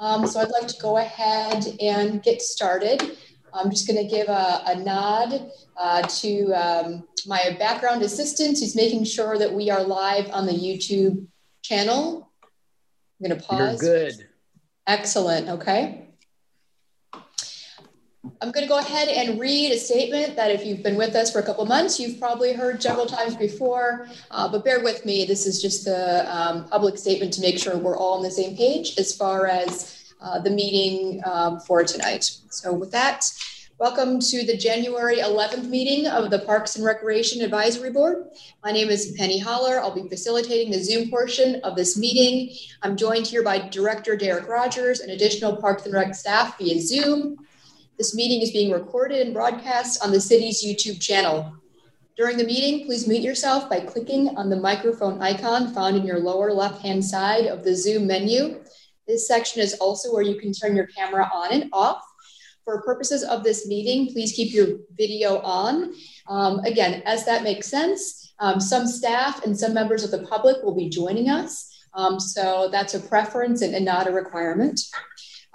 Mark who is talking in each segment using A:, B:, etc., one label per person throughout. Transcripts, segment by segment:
A: Um, so I'd like to go ahead and get started. I'm just going to give a, a nod uh, to um, my background assistant who's making sure that we are live on the YouTube channel. I'm going to pause.
B: You're good.
A: Excellent. Okay. I'm going to go ahead and read a statement that if you've been with us for a couple months, you've probably heard several times before, uh, but bear with me. This is just the um, public statement to make sure we're all on the same page as far as uh, the meeting um, for tonight. So with that, welcome to the January 11th meeting of the Parks and Recreation Advisory Board. My name is Penny Holler. I'll be facilitating the Zoom portion of this meeting. I'm joined here by Director Derek Rogers and additional Parks and Rec staff via Zoom. This meeting is being recorded and broadcast on the city's YouTube channel. During the meeting, please mute yourself by clicking on the microphone icon found in your lower left-hand side of the Zoom menu. This section is also where you can turn your camera on and off. For purposes of this meeting, please keep your video on. Um, again, as that makes sense, um, some staff and some members of the public will be joining us. Um, so that's a preference and, and not a requirement.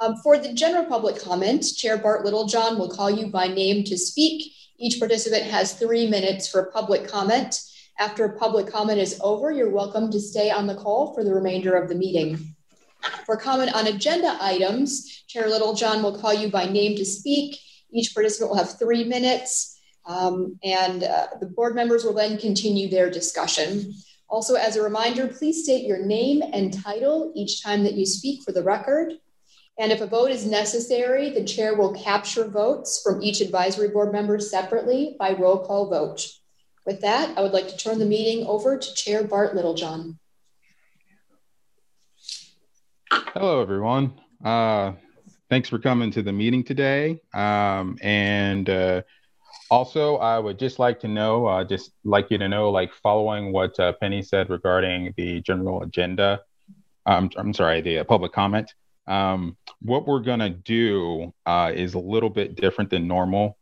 A: Um, for the general public comment, Chair Bart Littlejohn will call you by name to speak. Each participant has three minutes for public comment. After public comment is over, you're welcome to stay on the call for the remainder of the meeting. For comment on agenda items, Chair Littlejohn will call you by name to speak. Each participant will have three minutes, um, and uh, the board members will then continue their discussion. Also, as a reminder, please state your name and title each time that you speak for the record. And if a vote is necessary, the chair will capture votes from each advisory board member separately by roll call vote. With that, I would like to turn the meeting over to Chair Bart Littlejohn.
C: Hello, everyone. Uh, thanks for coming to the meeting today. Um, and uh, also, I would just like to know, uh, just like you to know, like following what uh, Penny said regarding the general agenda. Um, I'm sorry, the uh, public comment. Um, what we're going to do uh, is a little bit different than normal,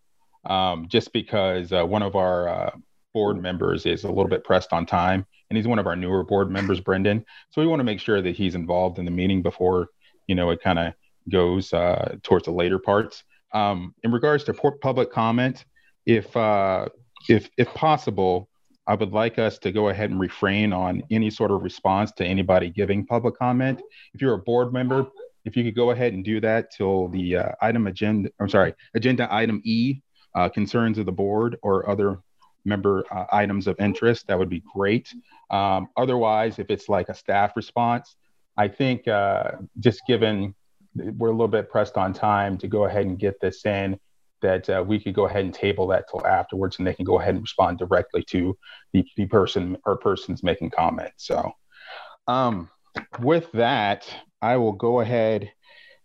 C: um, just because uh, one of our uh, board members is a little bit pressed on time, and he's one of our newer board members, Brendan. So we want to make sure that he's involved in the meeting before, you know, it kind of goes uh, towards the later parts. Um, in regards to public comment, if uh, if if possible, I would like us to go ahead and refrain on any sort of response to anybody giving public comment. If you're a board member, if you could go ahead and do that till the uh, item agenda, I'm sorry, agenda item E, uh, concerns of the board or other member uh, items of interest, that would be great. Um, otherwise, if it's like a staff response, I think uh, just given we're a little bit pressed on time to go ahead and get this in, that uh, we could go ahead and table that till afterwards and they can go ahead and respond directly to the, the person or persons making comments. So um, with that, I will go ahead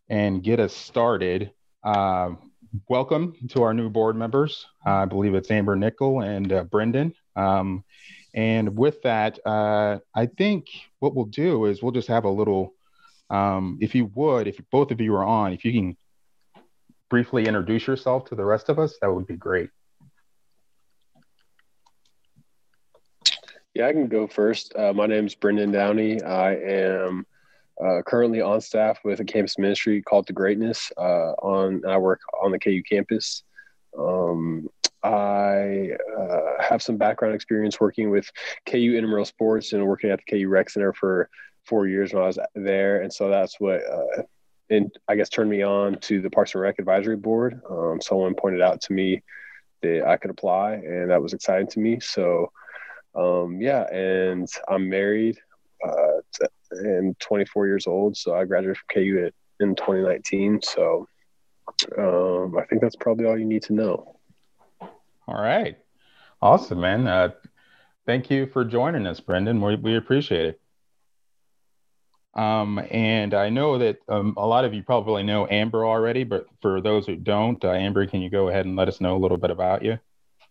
C: and get us started. Uh, welcome to our new board members. I believe it's Amber Nickel and uh, Brendan. Um, and with that, uh, I think what we'll do is we'll just have a little, um, if you would, if both of you are on, if you can briefly introduce yourself to the rest of us, that would be great.
D: Yeah, I can go first. Uh, my name is Brendan Downey. I am uh, currently on staff with a campus ministry called The Greatness. Uh, on I work on the KU campus. Um, I uh, have some background experience working with KU intramural sports and working at the KU Rec Center for four years when I was there, and so that's what uh, and I guess turned me on to the Parks and Rec Advisory Board. Um, someone pointed out to me that I could apply, and that was exciting to me. So, um, yeah, and I'm married uh, and 24 years old. So I graduated from KU in 2019. So um, I think that's probably all you need to know.
C: All right. Awesome, man. Uh, thank you for joining us, Brendan. We, we appreciate it. Um, and I know that um, a lot of you probably know Amber already, but for those who don't, uh, Amber, can you go ahead and let us know a little bit about you?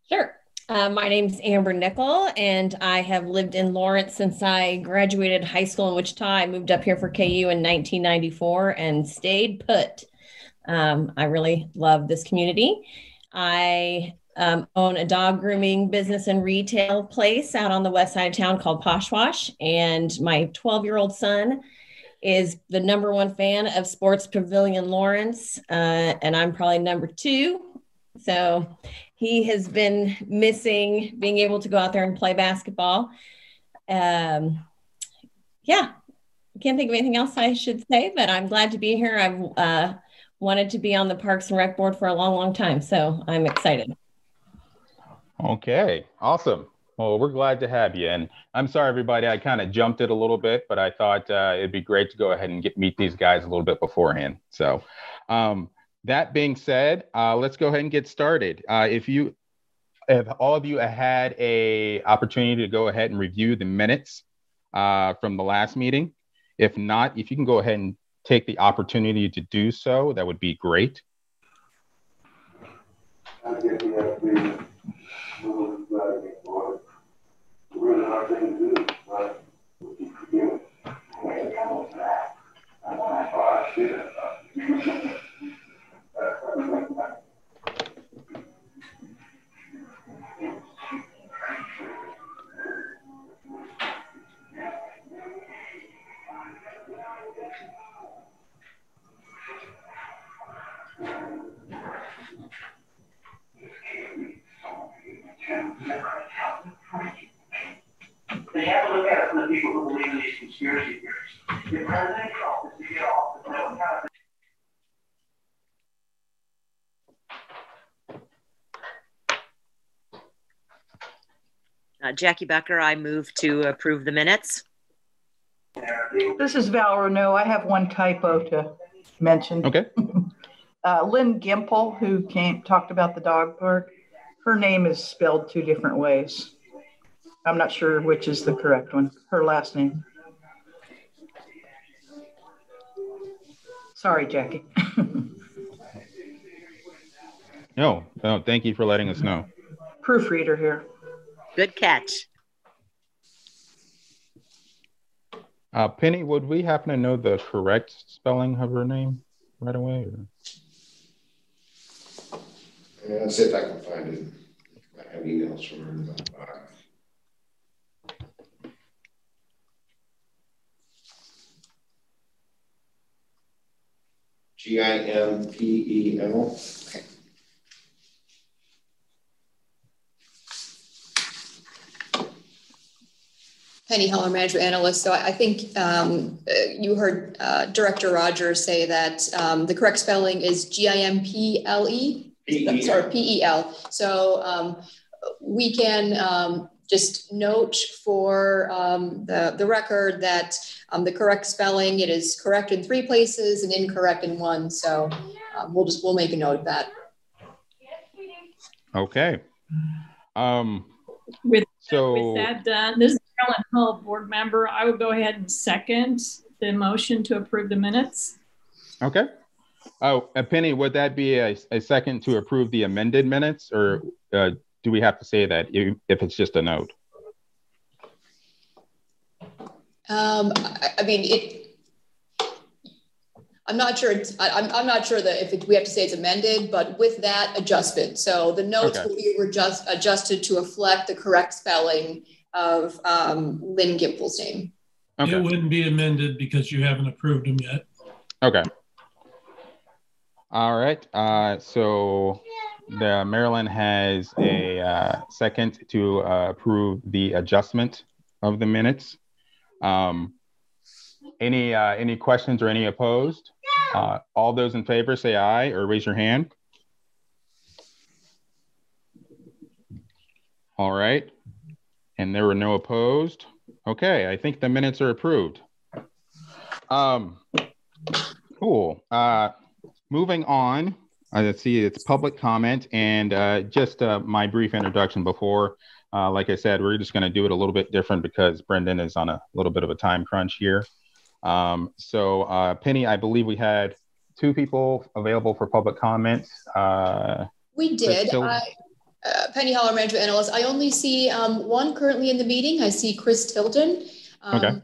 E: Sure. Uh, my name is Amber Nickel, and I have lived in Lawrence since I graduated high school in Wichita. I moved up here for KU in 1994 and stayed put. Um, I really love this community. I um, own a dog grooming business and retail place out on the west side of town called Posh Wash, and my 12 year old son is the number one fan of Sports Pavilion Lawrence, uh, and I'm probably number two. So he has been missing being able to go out there and play basketball. Um, yeah, can't think of anything else I should say, but I'm glad to be here. I've uh, wanted to be on the Parks and Rec board for a long, long time, so I'm excited.
C: Okay, awesome. Well, we're glad to have you. And I'm sorry, everybody, I kind of jumped it a little bit, but I thought uh, it'd be great to go ahead and get meet these guys a little bit beforehand. So, um, that being said, uh, let's go ahead and get started. Uh, if you, if all of you had a opportunity to go ahead and review the minutes uh, from the last meeting, if not, if you can go ahead and take the opportunity to do so, that would be great. They have to look at it from the people who believe in these conspiracy theories. If President Trump is to get off, no kind
B: Uh, Jackie Becker, I move to approve the minutes.
F: This is Val Renault. I have one typo to mention.
C: Okay.
F: uh, Lynn Gimpel, who came talked about the dog park, her name is spelled two different ways. I'm not sure which is the correct one. Her last name. Sorry, Jackie.
C: no, no, thank you for letting us know.
F: Proofreader here.
B: Good catch.
C: Uh, Penny, would we happen to know the correct spelling of her name right away? Or?
G: Yeah, let's see if I can find it. I have emails from her. G I M P E L. Okay.
A: Penny Heller, management analyst. So I think um, uh, you heard uh, Director Rogers say that um, the correct spelling is G I M P L E. Sorry, P E L. So um, we can um, just note for um, the, the record that um, the correct spelling, it is correct in three places and incorrect in one. So um, we'll just, we'll make a note of that.
C: Okay. Um,
H: with,
C: so,
H: with that done, this is Carolyn Hull, board member. I would go ahead and second the motion to approve the minutes.
C: Okay. Oh, a Penny, would that be a, a second to approve the amended minutes or uh, do we have to say that if it's just a note?
A: Um, I, I, mean, it. I'm not sure. It's, I, am I'm, I'm not sure that if it, we have to say it's amended, but with that adjustment, so the notes okay. will be just adjusted to reflect the correct spelling of um, Lynn Gimpel's name.
I: Okay. It wouldn't be amended because you haven't approved them yet.
C: Okay. All right. Uh, so the Marilyn has a uh, second to uh, approve the adjustment of the minutes. Um, any uh, any questions or any opposed? Uh, all those in favor say aye or raise your hand. All right. And there were no opposed. Okay, I think the minutes are approved. Um, cool. Uh, moving on. Uh, let's see, it's public comment and uh, just uh, my brief introduction before. Uh, like I said, we're just going to do it a little bit different because Brendan is on a little bit of a time crunch here. Um, so, uh, Penny, I believe we had two people available for public comments. Uh,
A: we did. I, Penny Holler, management analyst. I only see um, one currently in the meeting. I see Chris Tilden. Um, okay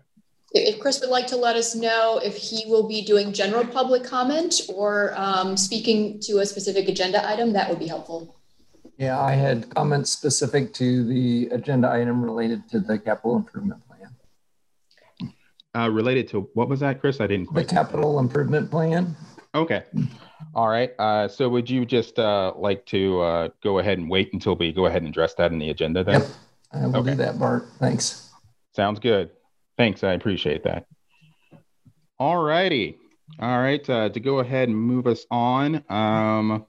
A: if Chris would like to let us know if he will be doing general public comment or um, speaking to a specific agenda item, that would be helpful.
J: Yeah, I had comments specific to the agenda item related to the capital improvement plan.
C: uh, related to what was that, Chris? I didn't
J: The capital improvement plan.
C: Okay. All right. Uh, so would you just uh, like to uh, go ahead and wait until we go ahead and address that in the agenda then?
J: Yep. I will
C: Okay.
J: do that, Bart. Thanks.
C: Sounds good. Thanks. I appreciate that. All righty. All right. Uh, to go ahead and move us on, um,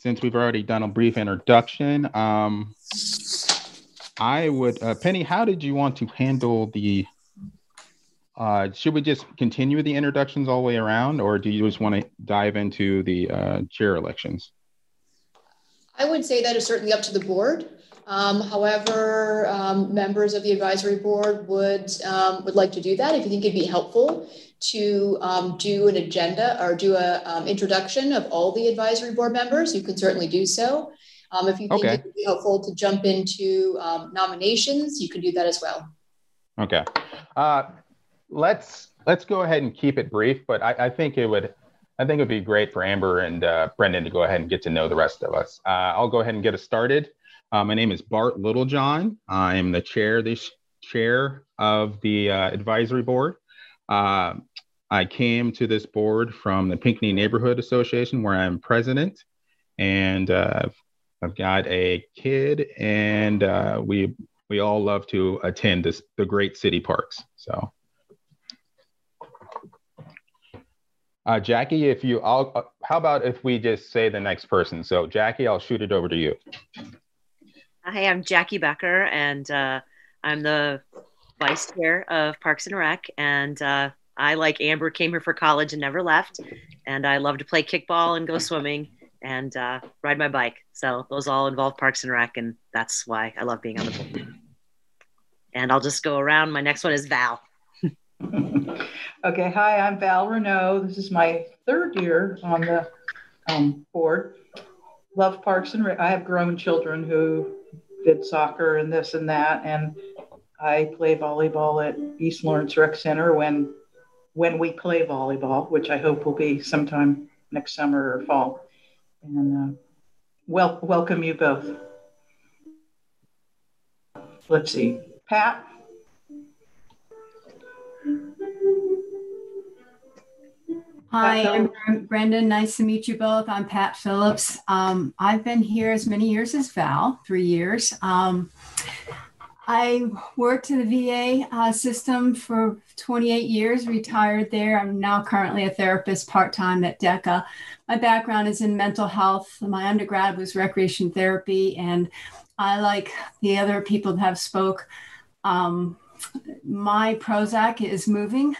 C: since we've already done a brief introduction, um, I would, uh, Penny, how did you want to handle the? Uh, should we just continue the introductions all the way around, or do you just want to dive into the uh, chair elections?
A: I would say that is certainly up to the board. Um, however, um, members of the advisory board would um, would like to do that. If you think it'd be helpful to um, do an agenda or do an um, introduction of all the advisory board members, you can certainly do so. Um, if you think
C: Okay.
A: it'd be helpful to jump into um, nominations, you can do that as well.
C: Okay. Uh, let's let's go ahead and keep it brief, but I, I think it would I think it would be great for Amber and uh, Brendan to go ahead and get to know the rest of us. Uh, I'll go ahead and get us started. Uh, my name is Bart Littlejohn. I am the chair this chair of the uh, advisory board. Uh, I came to this board from the Pinckney Neighborhood Association, where I'm president, and uh, I've, got a kid, and we we all love to attend this, the great city parks. So, uh, Jackie, if you, I'll, uh, how about if we just say the next person? So, Jackie, I'll shoot it over to you.
B: Hi, I'm Jackie Becker, and uh, I'm the vice chair of Parks and Rec. And uh, I, like Amber, came here for college and never left. And I love to play kickball and go swimming and uh, ride my bike. So those all involve Parks and Rec, and that's why I love being on the board. And I'll just go around. My next one is Val.
F: Okay, hi, I'm Val Renault. This is my third year on the um, board. Love Parks and. I have grown children who did soccer and this and that, and I play volleyball at East Lawrence Rec Center when when we play volleyball, which I hope will be sometime next summer or fall. And uh, well, welcome you both. Let's see, Pat.
K: Hi, I'm Brendan. Nice to meet you both. I'm Pat Phillips. Um, I've been here as many years as Val, three years. Um, I worked in the VA uh, system for 28 years, retired there. I'm now currently a therapist part time at DECA. My background is in mental health. My undergrad was recreation therapy, and I, like the other people that have spoke, um, my Prozac is moving.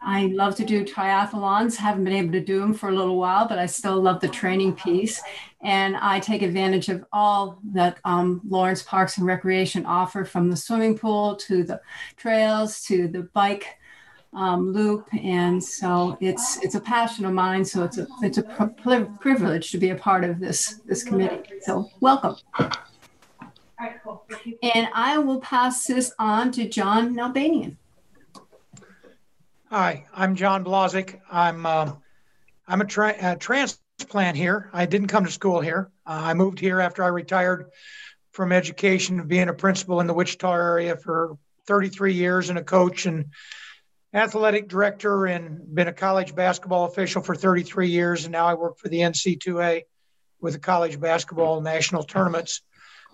K: I love to do triathlons. Haven't been able to do them for a little while, but I still love the training piece. And I take advantage of all that um, Lawrence Parks and Recreation offer from the swimming pool to the trails to the bike um, loop. And so it's it's a passion of mine. So it's a it's a pri- privilege to be a part of this this committee. So welcome. And I will pass this on to John Nalbandian.
L: Hi, I'm John Blazik. I'm um, I'm a, tra- a transplant here. I didn't come to school here. Uh, I moved here after I retired from education, being a principal in the Wichita area for 33 years and a coach and athletic director, and been a college basketball official for 33 years. And now I work for the NC2A with the college basketball national tournaments.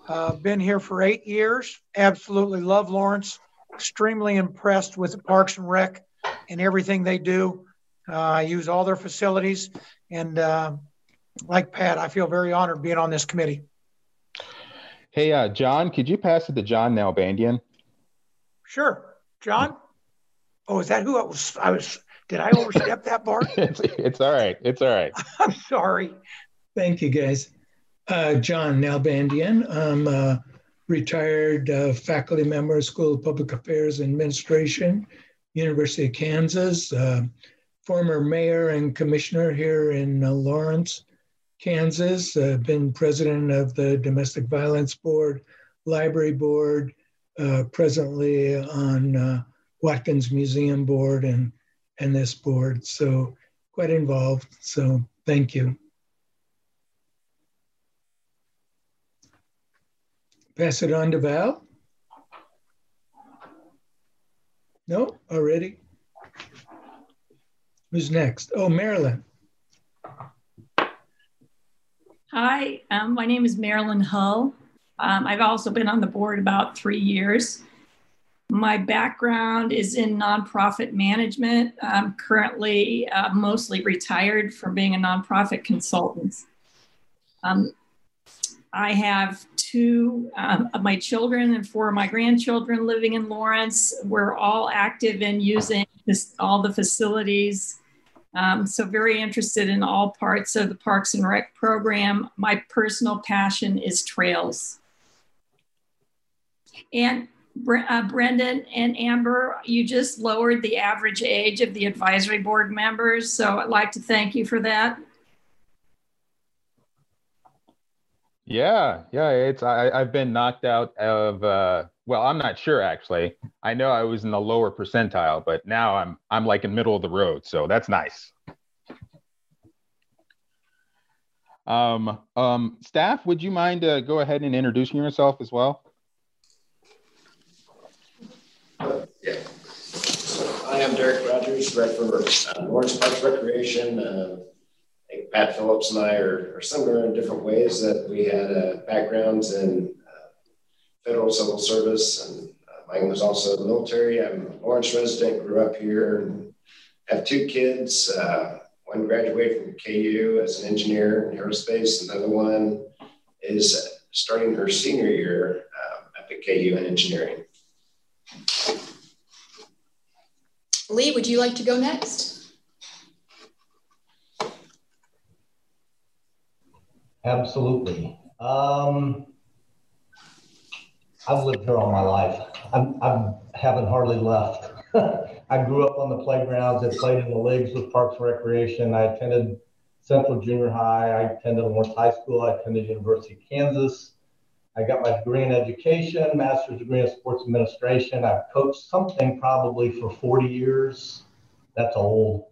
L: Uh, been here for eight years. Absolutely love Lawrence. Extremely impressed with the Parks and Rec and everything they do. Uh, I use all their facilities, and uh, like Pat, I feel very honored being on this committee.
C: Hey, uh, John, could you pass it to John Nalbandian?
L: Sure, John. Oh, is that who I was? I was. Did I overstep that bar?
C: it's, it's all right. It's all right.
L: I'm sorry.
M: Thank you, guys. Uh, John Nalbandian. I'm a retired uh, faculty member, of School of Public Affairs and Administration, University of Kansas. Uh, former mayor and commissioner here in uh, Lawrence, Kansas. Uh, been president of the Domestic Violence Board, Library Board, uh, presently on Watkins Museum Board and, and this board. So quite involved. So thank you. Pass it on to Val. No, already. Who's next? Oh, Marilyn.
H: Hi, um, my name is Marilyn Hull. Um, I've also been on the board about three years. My background is in nonprofit management. I'm currently uh, mostly retired from being a nonprofit consultant. Um, I have two um, of my children and four of my grandchildren living in Lawrence. We're all active in using this, all the facilities. Um, so, very interested in all parts of the Parks and Rec program. My personal passion is trails. And uh, Brendan and Amber, you just lowered the average age of the advisory board members. So I'd like to thank you for that.
C: Yeah, yeah, it's I, I've been knocked out of. Uh, well, I'm not sure actually. I know I was in the lower percentile, but now I'm I'm like in middle of the road, so that's nice. Um, um, staff, would you mind uh, go ahead and introducing yourself as well?
G: Yeah. I am Derek Rogers, for uh, Lawrence Parks Recreation. Uh, think Pat Phillips and I are, are, similar in different ways that we had uh, backgrounds in uh, federal civil service, and uh, mine was also the military. I'm a Lawrence resident, grew up here, and have two kids. Uh, one graduated from KU as an engineer in aerospace, Another one is starting her senior year at the KU in engineering.
A: Lee, would you like to go next?
N: Absolutely. Um, I've lived here all my life. I'm, I haven't hardly left. I grew up on the playgrounds. I played in the leagues with Parks and Recreation. I attended Central Junior High. I attended Lawrence High School. I attended University of Kansas. I got my degree in education, master's degree in sports administration. I've coached something probably for 40 years. That's old.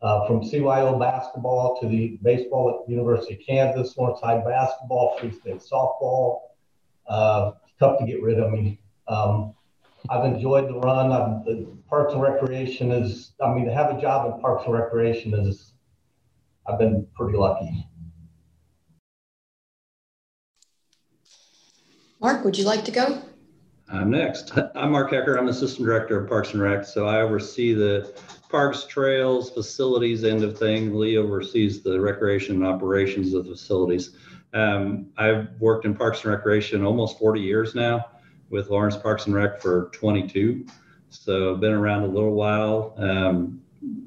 N: Uh, from CYO basketball to the baseball at the University of Kansas, Northside basketball, Free State softball. Uh, tough to get rid of me. Um, I've enjoyed the run. I've, the Parks and Recreation is, I mean, to have a job in Parks and Recreation is, I've been pretty lucky.
A: Mark, would you like to go?
O: I'm next. I'm Mark Hecker. I'm Assistant Director of Parks and Rec. So I oversee the parks, trails, facilities end of thing. Lee oversees the recreation and operations of the facilities. Um, I've worked in Parks and Recreation almost 40 years now with Lawrence Parks and Rec for 22. So I've been around a little while. Um,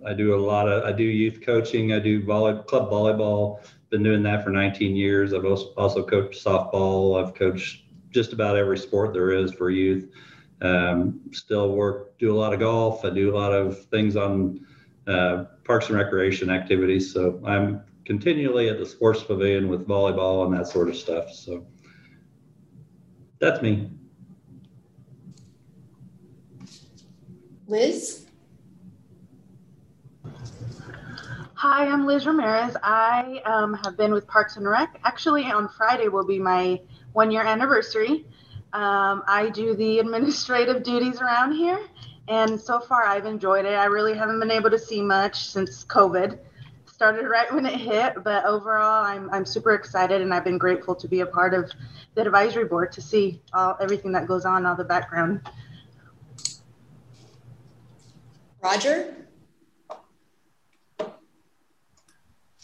O: I do a lot of, I do youth coaching. I do volley, club volleyball. Been doing that for 19 years. I've also, also coached softball. I've coached just about every sport there is for youth. Um, still work, do a lot of golf. I do a lot of things on uh, parks and recreation activities. So I'm continually at the sports pavilion with volleyball and that sort of stuff. So that's me.
A: Liz?
P: Hi, I'm Liz Ramirez. I um, have been with Parks and Rec. Actually, on Friday will be my one year anniversary. Um, I do the administrative duties around here, and so far I've enjoyed it. I really haven't been able to see much since COVID started right when it hit, but overall I'm, I'm super excited and I've been grateful to be a part of the advisory board to see all, everything that goes on, all the background.
A: Roger?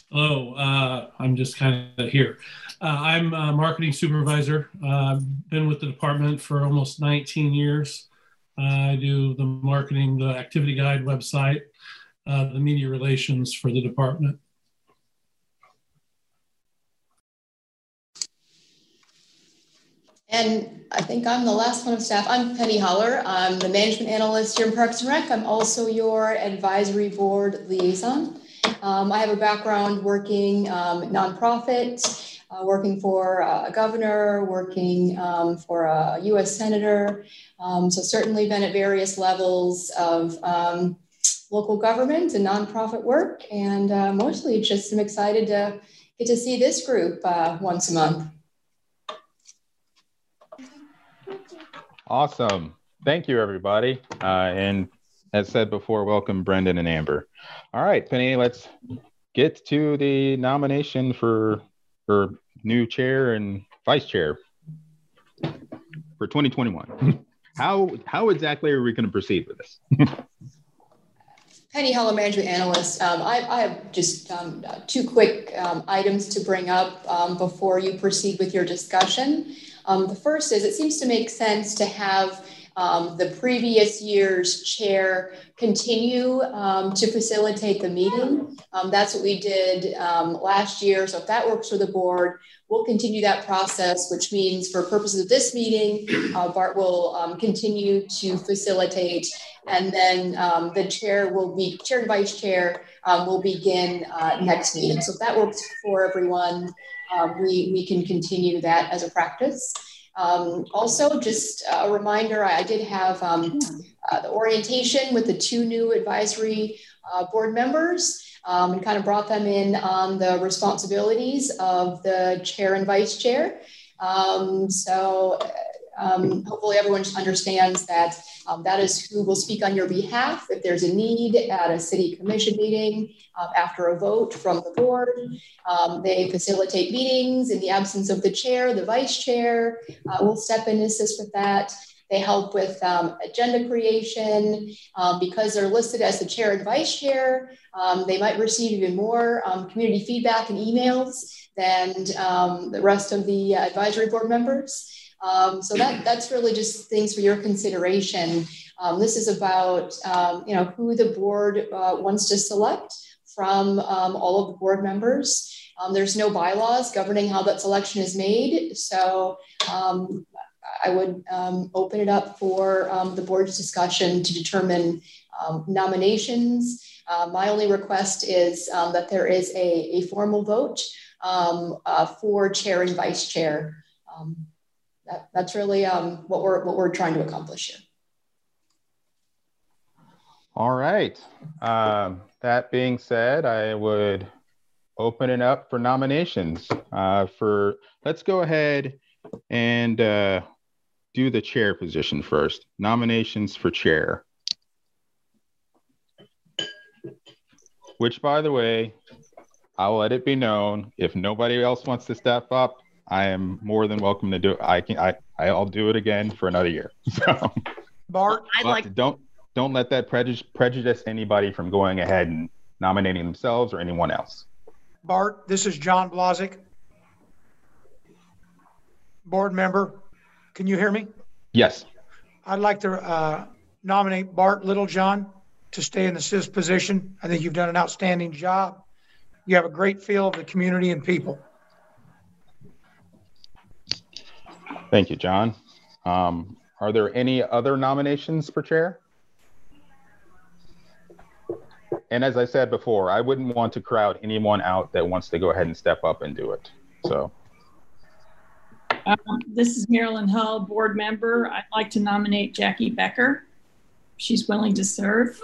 I: Hello, uh, I'm just kind of here. Uh, I'm a marketing supervisor. I've uh, been with the department for almost 19 years. I do the marketing, the activity guide website, uh, the media relations for the department.
A: And I think I'm the last one of staff. I'm Penny Holler. I'm the management analyst here in Parks and Rec. I'm also your advisory board liaison. Um, I have a background working um, nonprofit, uh, working for a governor, working um, for a US senator. Um, so, certainly been at various levels of um, local government and nonprofit work. And uh, mostly just I'm excited to get to see this group uh, once a month.
C: Awesome. Thank you, everybody. Uh, and as said before, welcome Brendan and Amber. All right, Penny, let's get to the nomination for for new chair and vice chair for 2021. how how exactly are we going to proceed with this?
A: Penny Heller, management analyst. Um, I, I, have just um, two quick um, items to bring up um, before you proceed with your discussion. Um, the first is it seems to make sense to have um, the previous year's chair continue um, to facilitate the meeting. Um, that's what we did um, last year. So if that works for the board, we'll continue that process, which means for purposes of this meeting, uh, Bart will um, continue to facilitate and then um, the chair will be, chair and vice chair will begin uh, next meeting. So if that works for everyone, we, we can continue that as a practice. Um, also, just a reminder, I did have um, uh, the orientation with the two new advisory uh, board members um, and kind of brought them in on the responsibilities of the chair and vice chair. Um, so um, hopefully everyone understands that um, that is who will speak on your behalf if there's a need at a city commission meeting um, after a vote from the board. Um, they facilitate meetings in the absence of the chair, the vice chair uh, will step in and assist with that. They help with um, agenda creation. Um, because they're listed as the chair and vice chair, um, they might receive even more um, community feedback and emails than um, the rest of the uh, advisory board members. Um, so that that's really just things for your consideration. Um, this is about um, you know who the board uh, wants to select from um, all of the board members. Um, there's no bylaws governing how that selection is made, so um, I would open it up for the board's discussion to determine nominations. Uh, my only request is that there is a, a formal vote uh, for chair and vice chair. That, that's really um, what we're what we're trying to accomplish here.
C: All right. Um, that being said, I would open it up for nominations. Uh, for let's go ahead and uh, do the chair position first. Nominations for chair. Which, by the way, I'll let it be known if nobody else wants to step up, I am more than welcome to do it. I can I I'll do it again for another year. So
L: Bart,
C: I like don't don't let that prejudice prejudice anybody from going ahead and nominating themselves or anyone else.
L: Bart, this is John Blazik, board member. Can you hear me?
C: Yes.
L: I'd like to uh, nominate Bart Littlejohn to stay in the CIS position. I think you've done an outstanding job. You have a great feel of the community and people.
C: Thank you, John. Um, are there any other nominations for chair? And as I said before, I wouldn't want to crowd anyone out that wants to go ahead and step up and do it. So.
H: Um, this is Marilyn Hull, board member. I'd like to nominate Jackie Becker. She's willing to serve.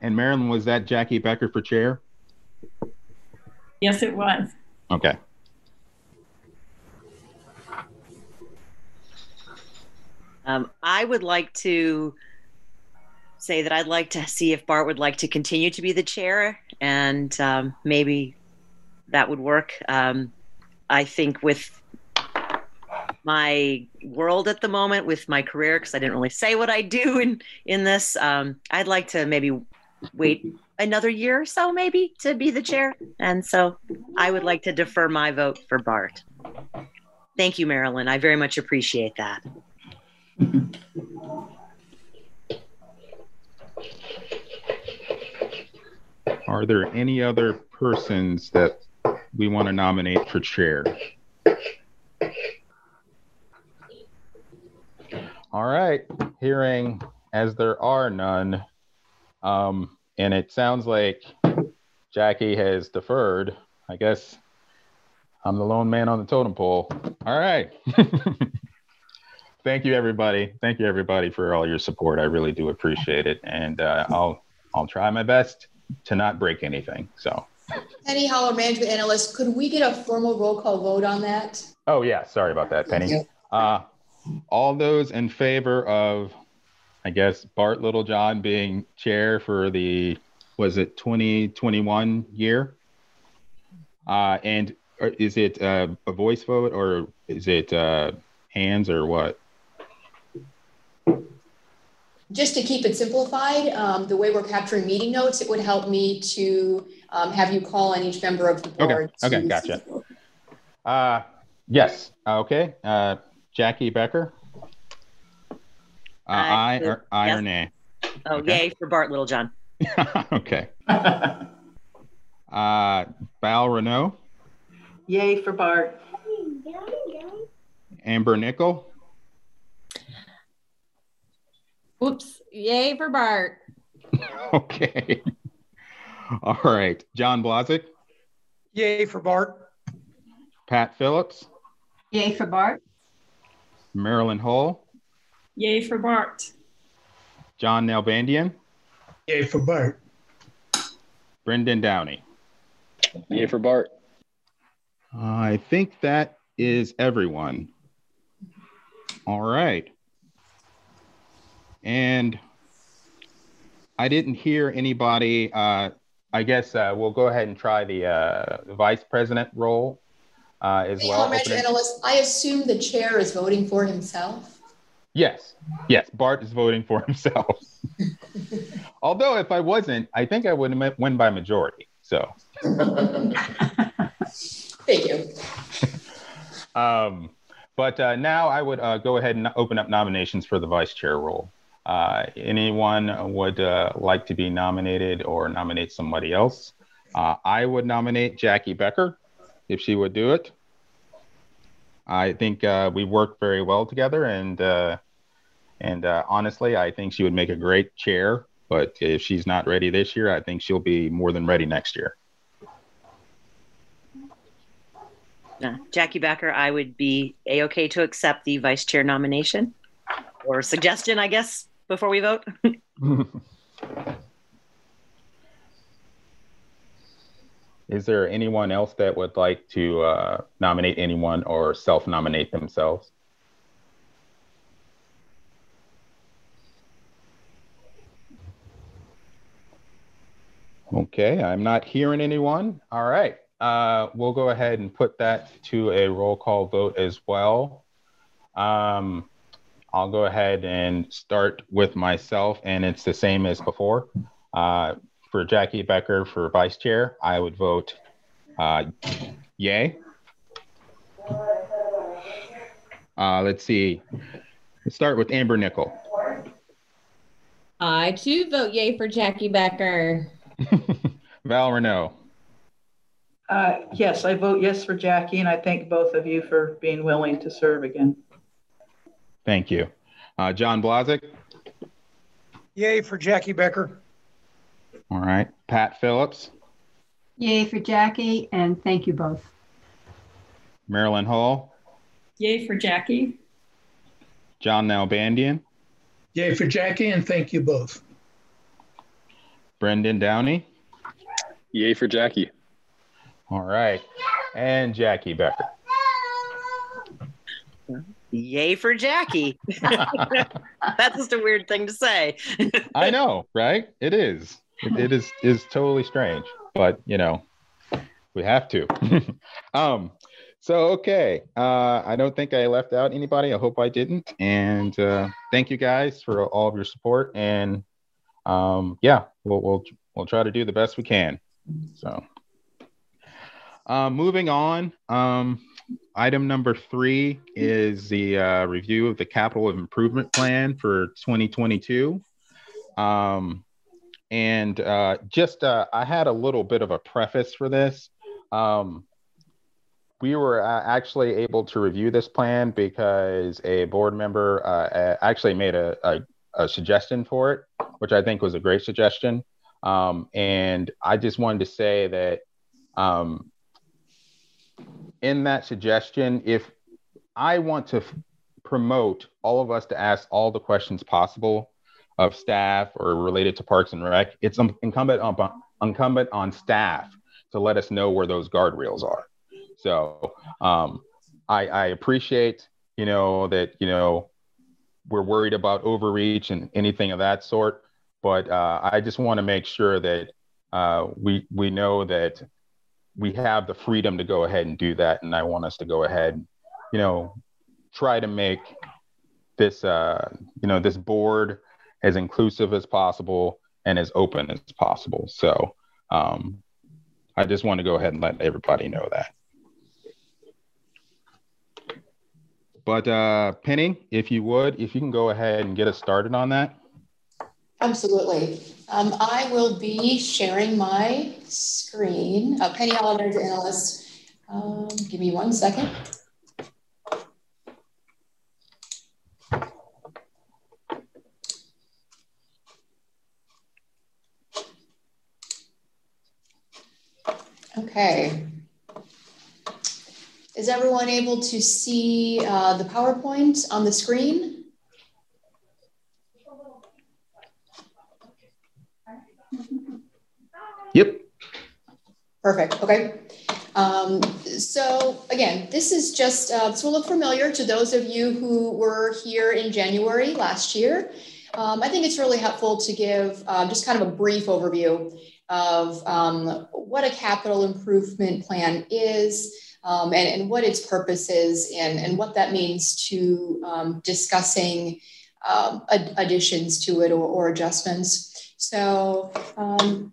C: And Marilyn, was that Jackie Becker for chair?
H: Yes, it was.
C: Okay.
B: Um, I would like to say that I'd like to see if Bart would like to continue to be the chair, and um, maybe that would work. Um, I think with my world at the moment, with my career, because I didn't really say what I do in in this, um, I'd like to maybe wait another year or so, maybe, to be the chair. And so I would like to defer my vote for Bart. Thank you, Marilyn. I very much appreciate that.
C: Are there any other persons that we want to nominate for chair? All right, hearing as there are none, um, and it sounds like Jackie has deferred. I guess I'm the lone man on the totem pole. All right. Thank you, everybody. Thank you, everybody, for all your support. I really do appreciate it, and uh, I'll I'll try my best to not break anything. So.
A: Penny Holler, management analyst. Could we get a formal roll call vote on that?
C: Oh yeah, sorry about that, Penny. Uh, all those in favor of, I guess, Bart Littlejohn being chair for the, was it 2021 year? Uh, and is it uh, a voice vote or is it uh, hands or what?
A: Just to keep it simplified, um, the way we're capturing meeting notes, it would help me to um, have you call on each member of the board.
C: Okay, okay, gotcha. Uh, yes, okay. Uh, Jackie Becker? Uh,
B: Aye.
C: aye or aye or
B: Yes.
C: nay?
B: Oh,
C: Okay.
B: yay for Bart Littlejohn.
C: Okay. Uh, Val Renault,
F: Yay for Bart.
C: Amber Nickel,
E: Whoops. Yay for Bart.
C: okay. All right. John Blazick,
L: Yay for Bart.
C: Pat Phillips,
K: Yay for Bart.
C: Marilyn Hull,
H: Yay for Bart.
C: John Nalbandian,
M: Yay for Bart.
C: Brendan Downey.
D: Yay for Bart.
C: I think that is everyone. All right. And I didn't hear anybody. Uh, I guess uh, we'll go ahead and try the, uh, the vice president role uh, as
A: Hey,
C: well.
A: Comrade Analyst, I assume the chair is voting for himself.
C: Yes, yes. Bart is voting for himself. Although, if I wasn't, I think I would win by majority. So.
A: Thank you.
C: Um, but uh, now I would uh, go ahead and open up nominations for the vice chair role. Uh, anyone would uh, like to be nominated or nominate somebody else? Uh, I would nominate Jackie Becker if she would do it. I think uh, we work very well together, and uh, and uh, honestly, I think she would make a great chair. But if she's not ready this year, I think she'll be more than ready next year.
B: Uh, Jackie Becker, I would be a okay to accept the vice chair nomination or suggestion, I guess, before we vote.
C: Is there anyone else that would like to uh, nominate anyone or self-nominate themselves? Okay, I'm not hearing anyone. All right, uh, we'll go ahead and put that to a roll call vote as well. Um, I'll go ahead and start with myself, and it's the same as before. Uh, for Jackie Becker for vice chair, I would vote uh, yay. Uh, let's see. Let's start with Amber Nickel.
E: I too vote yay for Jackie Becker.
C: Val Renault.
F: Uh, yes, I vote yes for Jackie, and I thank both of you for being willing to serve again.
C: Thank you. Uh, John Blazick.
L: Yay for Jackie Becker.
C: All right. Pat Phillips.
K: Yay for Jackie, and thank you both.
C: Marilyn Hall.
H: Yay for Jackie.
C: John Nalbandian.
M: Yay for Jackie, and thank you both.
C: Brendan Downey.
D: Yay for Jackie.
C: All right. And Jackie Becker.
B: Yay for Jackie. That's just a weird thing to say.
C: I know, right? It is. It, it is is totally strange, but you know, we have to. um, so okay. Uh, I don't think I left out anybody. I hope I didn't. And uh, thank you guys for all of your support. And um, yeah, we'll we'll we'll try to do the best we can. So. Uh, moving on, um, item number three is the uh, review of the capital improvement plan for 2022. Um, and uh, just uh, I had a little bit of a preface for this. Um, we were uh, actually able to review this plan because a board member uh, actually made a, a, a suggestion for it, which I think was a great suggestion. Um, and I just wanted to say that um, in that suggestion, if I want to f- promote all of us to ask all the questions possible of staff or related to Parks and Rec, it's um, incumbent on incumbent on staff to let us know where those guardrails are. So um, I, I appreciate you know, that, you know, we're worried about overreach and anything of that sort. But uh, I just want to make sure that uh, we we know that we have the freedom to go ahead and do that, and I want us to go ahead, you know, try to make this uh, you know this board as inclusive as possible and as open as possible. So um, I just want to go ahead and let everybody know that. But uh, Penny, if you would, if you can go ahead and get us started on that.
A: Absolutely. Um, I will be sharing my screen. Uh, Penny Hollander, analyst. Um, give me one second. Okay. Is everyone able to see uh, the PowerPoint on the screen?
C: Yep.
A: Perfect. Okay. Um, so again, this is just, uh, this will look familiar to those of you who were here in January last year. Um, I think it's really helpful to give um, just kind of a brief overview of um, what a capital improvement plan is um, and, and, what its purpose is and, and what that means to um, discussing um, ad- additions to it or, or adjustments. So um,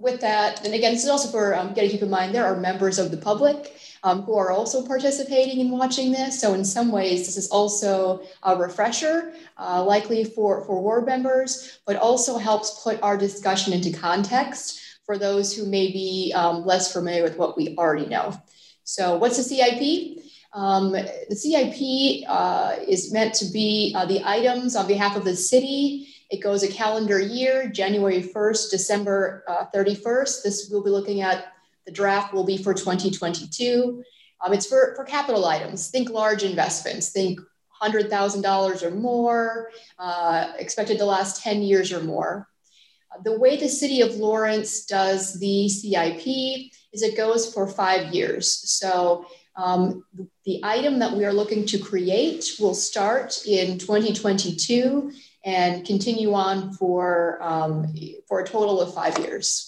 A: with that, and again, this is also for, um, to keep in mind, there are members of the public um, who are also participating in watching this. So in some ways, this is also a refresher, uh, likely for, for ward members, but also helps put our discussion into context for those who may be um, less familiar with what we already know. So what's the CIP? Um, the CIP uh, is meant to be uh, the items on behalf of the city. It goes a calendar year, January 1st, December uh, 31st. This we'll be looking at the draft will be for 2022. Um, it's for, for capital items. Think large investments. Think $100,000 or more, uh, expected to last 10 years or more. Uh, the way the city of Lawrence does the CIP is it goes for five years. So um, the item that we are looking to create will start in 2022 and continue on for, um, for a total of five years.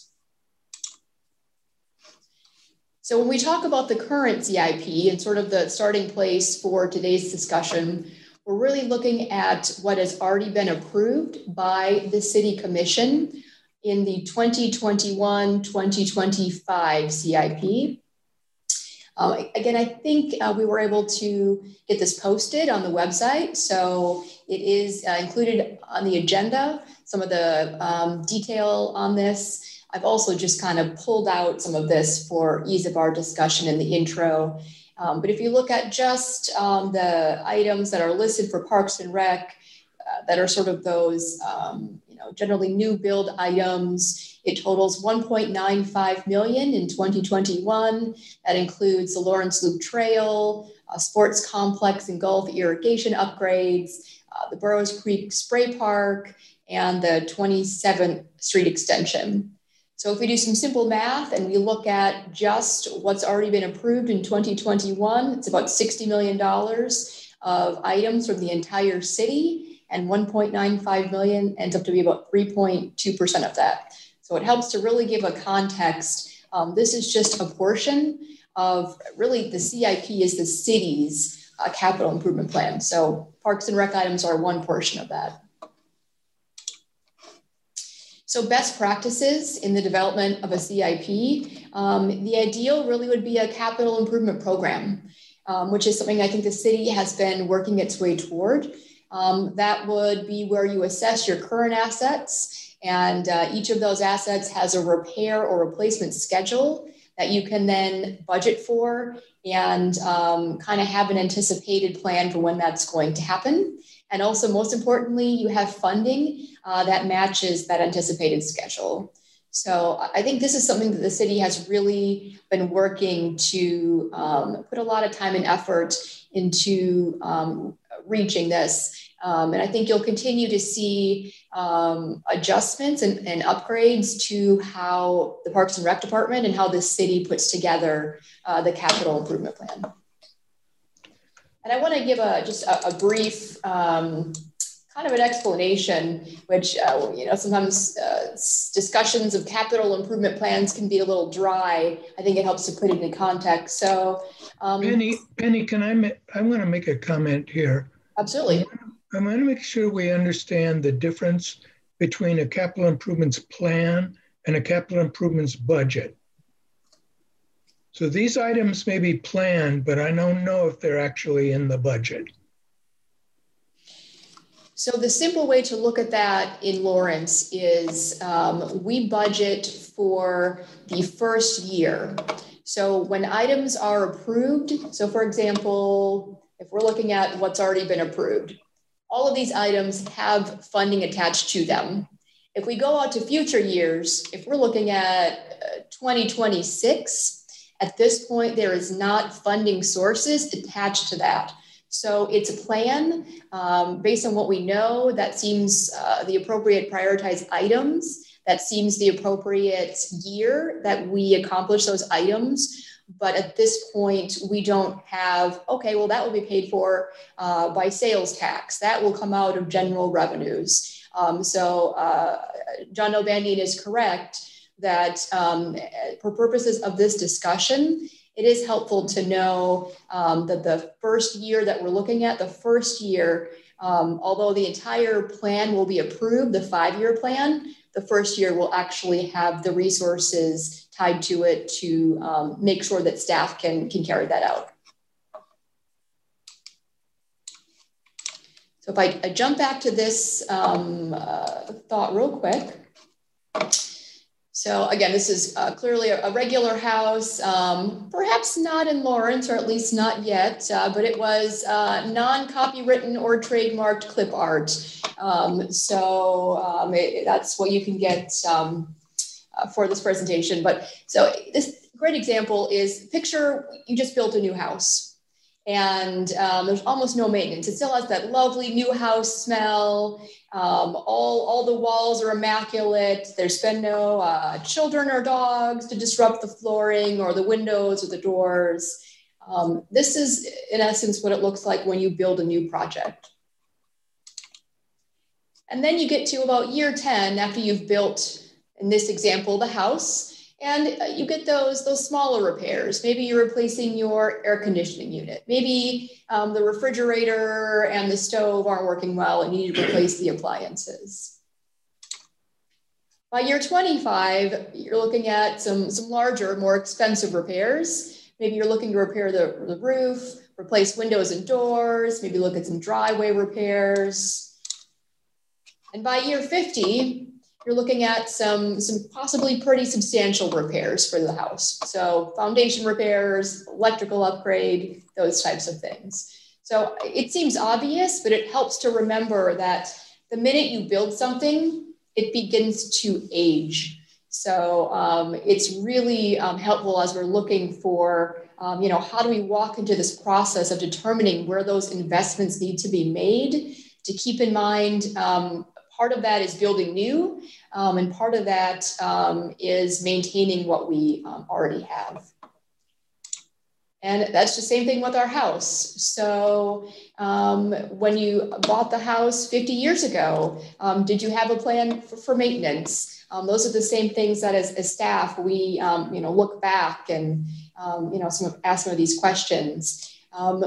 A: So when we talk about the current CIP and sort of the starting place for today's discussion, we're really looking at what has already been approved by the City Commission in the 2021-2025 CIP. Uh, again, I think uh, we were able to get this posted on the website. So it is uh, included on the agenda, some of the um, detail on this. I've also just kind of pulled out some of this for ease of our discussion in the intro. Um, but if you look at just um, the items that are listed for Parks and Rec, uh, that are sort of those, um, you know, generally new build items, it totals 1.95 million in 2021. That includes the Lawrence Loop Trail, a sports complex and golf irrigation upgrades, uh, the Burroughs Creek Spray Park, and the 27th Street extension. So if we do some simple math and we look at just what's already been approved in 2021, it's about $60 million of items from the entire city and 1.95 million ends up to be about 3.2% of that. So it helps to really give a context. Um, this is just a portion of really the CIP is the city's uh, capital improvement plan. So parks and rec items are one portion of that. So best practices in the development of a CIP, um, the ideal really would be a capital improvement program, um, which is something I think the city has been working its way toward. Um, that would be where you assess your current assets and uh, each of those assets has a repair or replacement schedule that you can then budget for and um, kind of have an anticipated plan for when that's going to happen. And also, most importantly, you have funding uh, that matches that anticipated schedule. So I think this is something that the city has really been working to um, put a lot of time and effort into um, reaching this. Um, and I think you'll continue to see um, adjustments and, and, upgrades to how the Parks and Rec Department and how the city puts together uh, the capital improvement plan. and I want to give a just a, a brief um, kind of an explanation, which uh, you know sometimes uh, discussions of capital improvement plans can be a little dry. I think it helps to put it in context. So,
M: um, Penny, Penny, can I? Ma- I want to make a comment here.
A: Absolutely.
M: I want to make sure we understand the difference between a capital improvements plan and a capital improvements budget. So these items may be planned, but I don't know if they're actually in the budget.
A: So the simple way to look at that in Lawrence is um, we budget for the first year. So when items are approved, so for example, if we're looking at what's already been approved, all of these items have funding attached to them. If we go out to future years, if we're looking at uh, 2026, at this point, there is not funding sources attached to that. So it's a plan um, based on what we know that seems uh, the appropriate prioritized items, that seems the appropriate year that we accomplish those items. But at this point, we don't have, okay, well, that will be paid for uh, by sales tax. That will come out of general revenues. Um, so uh, John Nalbandian is correct that um, for purposes of this discussion, it is helpful to know um, that the first year that we're looking at, the first year, um, although the entire plan will be approved, the five year plan, the first year will actually have the resources tied to it to um, make sure that staff can, can carry that out. So if I, I jump back to this um, uh, thought real quick. So again, this is uh, clearly a, a, regular house, um, perhaps not in Lawrence, or at least not yet, uh, but it was uh, non-copywritten or trademarked clip art. Um, so um, it, that's what you can get um, uh, for this presentation. But so this great example is picture you just built a new house and um, there's almost no maintenance. It still has that lovely new house smell. Um, all, all the walls are immaculate. There's been no uh, children or dogs to disrupt the flooring or the windows or the doors. Um, this is, in essence, what it looks like when you build a new project. And then you get to about year 10 after you've built, in this example, the house and uh, you get those those smaller repairs. Maybe you're replacing your air conditioning unit. Maybe um, the refrigerator and the stove aren't working well and you need to replace the appliances. By year 25 you're looking at some some larger more expensive repairs. Maybe you're looking to repair the, the roof replace windows and doors maybe look at some driveway repairs. And by year 50 you're looking at some, some possibly pretty substantial repairs for the house. So foundation repairs, electrical upgrade, those types of things. So it seems obvious, but it helps to remember that the minute you build something, it begins to age. So um, it's really um, helpful as we're looking for, um, you know, how do we walk into this process of determining where those investments need to be made to keep in mind um, part of that is building new, um, and part of that um, is maintaining what we um, already have. And that's the same thing with our house. So, um, when you bought the house 50 years ago, um, did you have a plan for, for maintenance? Um, those are the same things that, as, as staff, we you know look back and you know some ask some of these questions.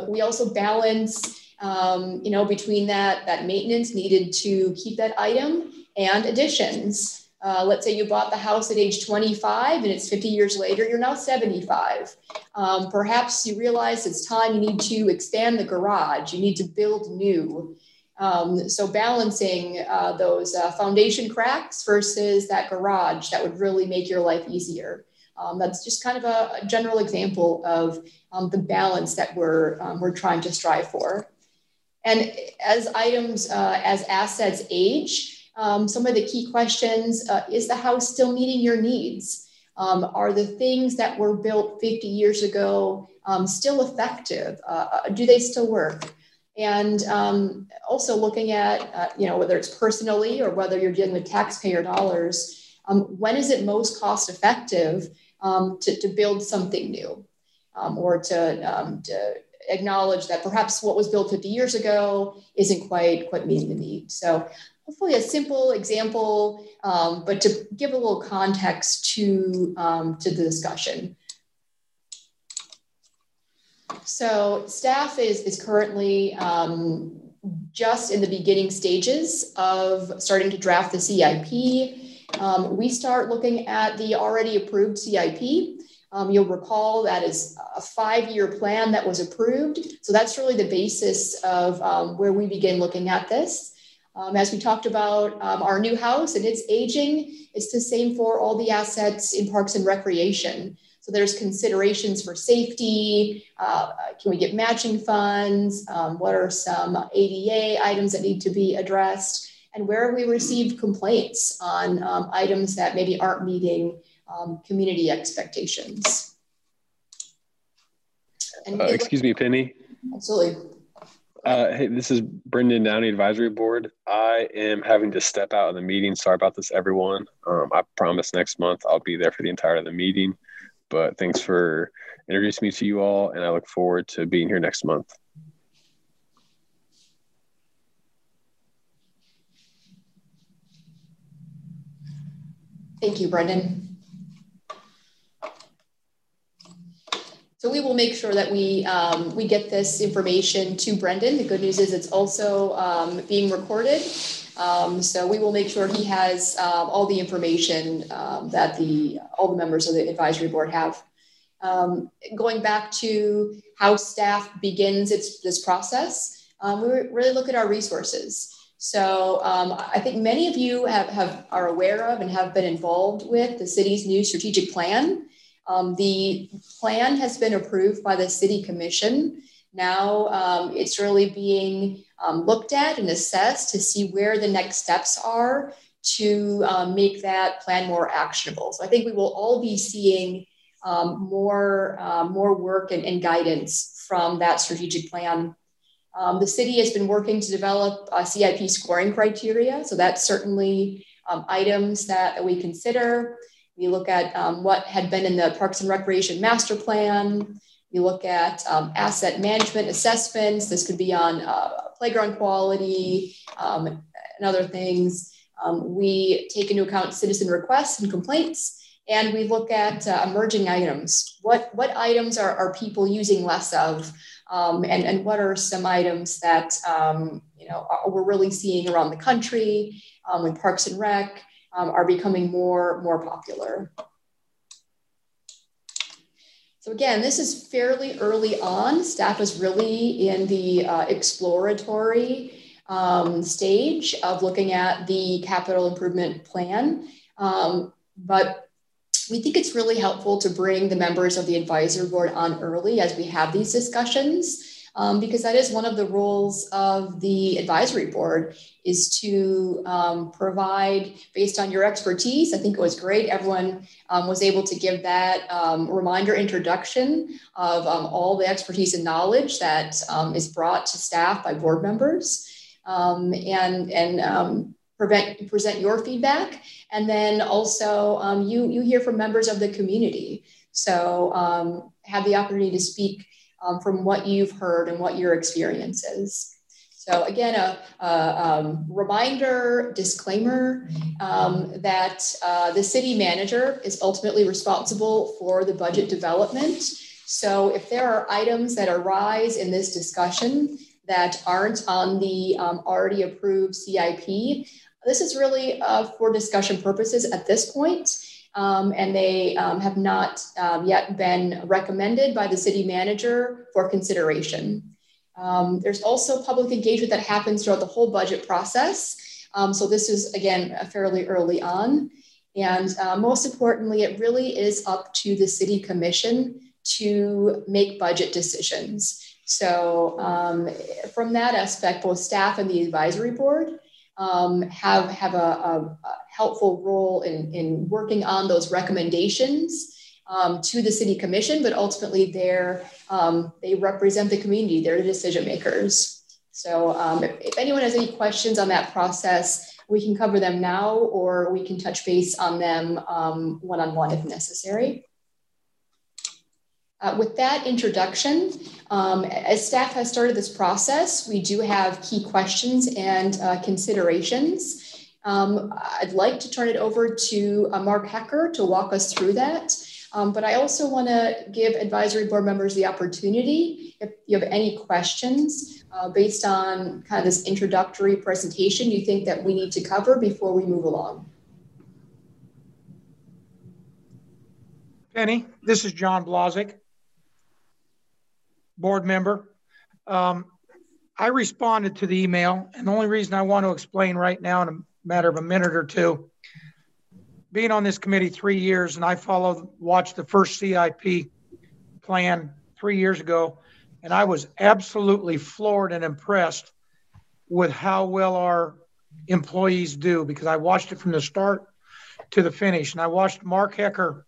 A: we also balance um, you know, between that, that maintenance needed to keep that item and additions. Uh, let's say you bought the house at age 25 and it's 50 years later, you're now 75. Um, perhaps you realize it's time you need to expand the garage, you need to build new. Um, so balancing uh, those uh, foundation cracks versus that garage that would really make your life easier. Um, that's just kind of a, a general example of um, the balance that we're, um, we're trying to strive for. And as items, uh, as assets age, um, some of the key questions uh, is the house still meeting your needs? Um, are the things that were built 50 years ago um, still effective? Uh, uh do they still work? And um, also looking at, uh, you know, whether it's personally or whether you're dealing with taxpayer dollars, um, when is it most cost effective um, to, to build something new or to, to acknowledge that perhaps what was built 50 years ago isn't quite quite meeting the need. So hopefully a simple example, um, but to give a little context to, um, to the discussion. So staff is, is currently um, just in the beginning stages of starting to draft the CIP. Um, we start looking at the already approved CIP. Um, you'll recall that is a five-year plan that was approved. So that's really the basis of um, where we begin looking at this. Um, as we talked about um, our new house and its aging, it's the same for all the assets in parks and recreation. So there's considerations for safety. Uh, can we get matching funds? Um, what are some ADA items that need to be addressed? And where we received complaints on um, items that maybe aren't meeting um, community expectations?
D: Uh, excuse me, Penny.
A: Absolutely.
D: Uh, hey, this is Brendan Downey Advisory Board. I am having to step out of the meeting. Sorry about this, everyone. Um, I promise next month I'll be there for the entire of the meeting. But thanks for introducing me to you all, and I look forward to being here next month.
A: Thank you, Brendan. So we will make sure that we um, we get this information to Brendan. The good news is it's also um, being recorded. Um, so we will make sure he has um, all the information um, that the all the members of the advisory board have. Um, going back to how staff begins its this process, we really look at our resources. So I think many of you have, have are aware of and have been involved with the city's new strategic plan. The plan has been approved by the city commission. Now it's really being um, looked at and assessed to see where the next steps are to um, make that plan more actionable. So I think we will all be seeing um, more, uh, more work and, and, guidance from that strategic plan. Um, the city has been working to develop a CIP scoring criteria. So that's certainly um, items that, that we consider. We look at um, what had been in the Parks and Recreation Master Plan. We look at asset management assessments. This could be on uh, playground quality um, and other things. Um, we take into account citizen requests and complaints, and we look at uh, emerging items. What, what items are, are people using less of? Um, and, and what are some items that um, you know we're really seeing around the country um, in Parks and Rec um, are becoming more, more popular. So again, this is fairly early on. Staff is really in the uh, exploratory um, stage of looking at the capital improvement plan. Um, but we think it's really helpful to bring the members of the advisory board on early as we have these discussions um, because that is one of the roles of the advisory board is to um, provide based on your expertise i think it was great everyone um, was able to give that um, reminder introduction of um, all the expertise and knowledge that um, is brought to staff by board members and and prevent, present your feedback. And then also you you hear from members of the community. So have the opportunity to speak um, from what you've heard and what your experience is. So again, a, a um, reminder, disclaimer um, that uh, the city manager is ultimately responsible for the budget development. So if there are items that arise in this discussion that aren't on the um, already approved CIP, this is really uh, for discussion purposes at this point um, and they um, have not um, yet been recommended by the city manager for consideration. Um, there's also public engagement that happens throughout the whole budget process. Um, so this is, again, fairly early on. And uh, most importantly, it really is up to the city commission to make budget decisions. So um, from that aspect, both staff and the advisory board um, have, have a, a, a, helpful role in, in working on those recommendations um, to the city commission, but ultimately they're, um, they represent the community, they're the decision makers. So um, if, if anyone has any questions on that process, we can cover them now or we can touch base on them um, one-on-one if necessary. Uh, with that introduction, um, as staff has started this process, we do have key questions and uh, considerations. Um, I'd like to turn it over to uh, Mark Hecker to walk us through that. Um, but I also want to give advisory board members the opportunity, if you have any questions uh, based on kind of this introductory presentation you think that we need to cover before we move along.
L: Penny, this is John Blazik, board member. Um, I responded to the email, and the only reason I want to explain right now in a matter of a minute or two being on this committee three years, and I followed, watched the first CIP plan three years ago, and I was absolutely floored and impressed with how well our employees do because I watched it from the start to the finish. And I watched Mark Hecker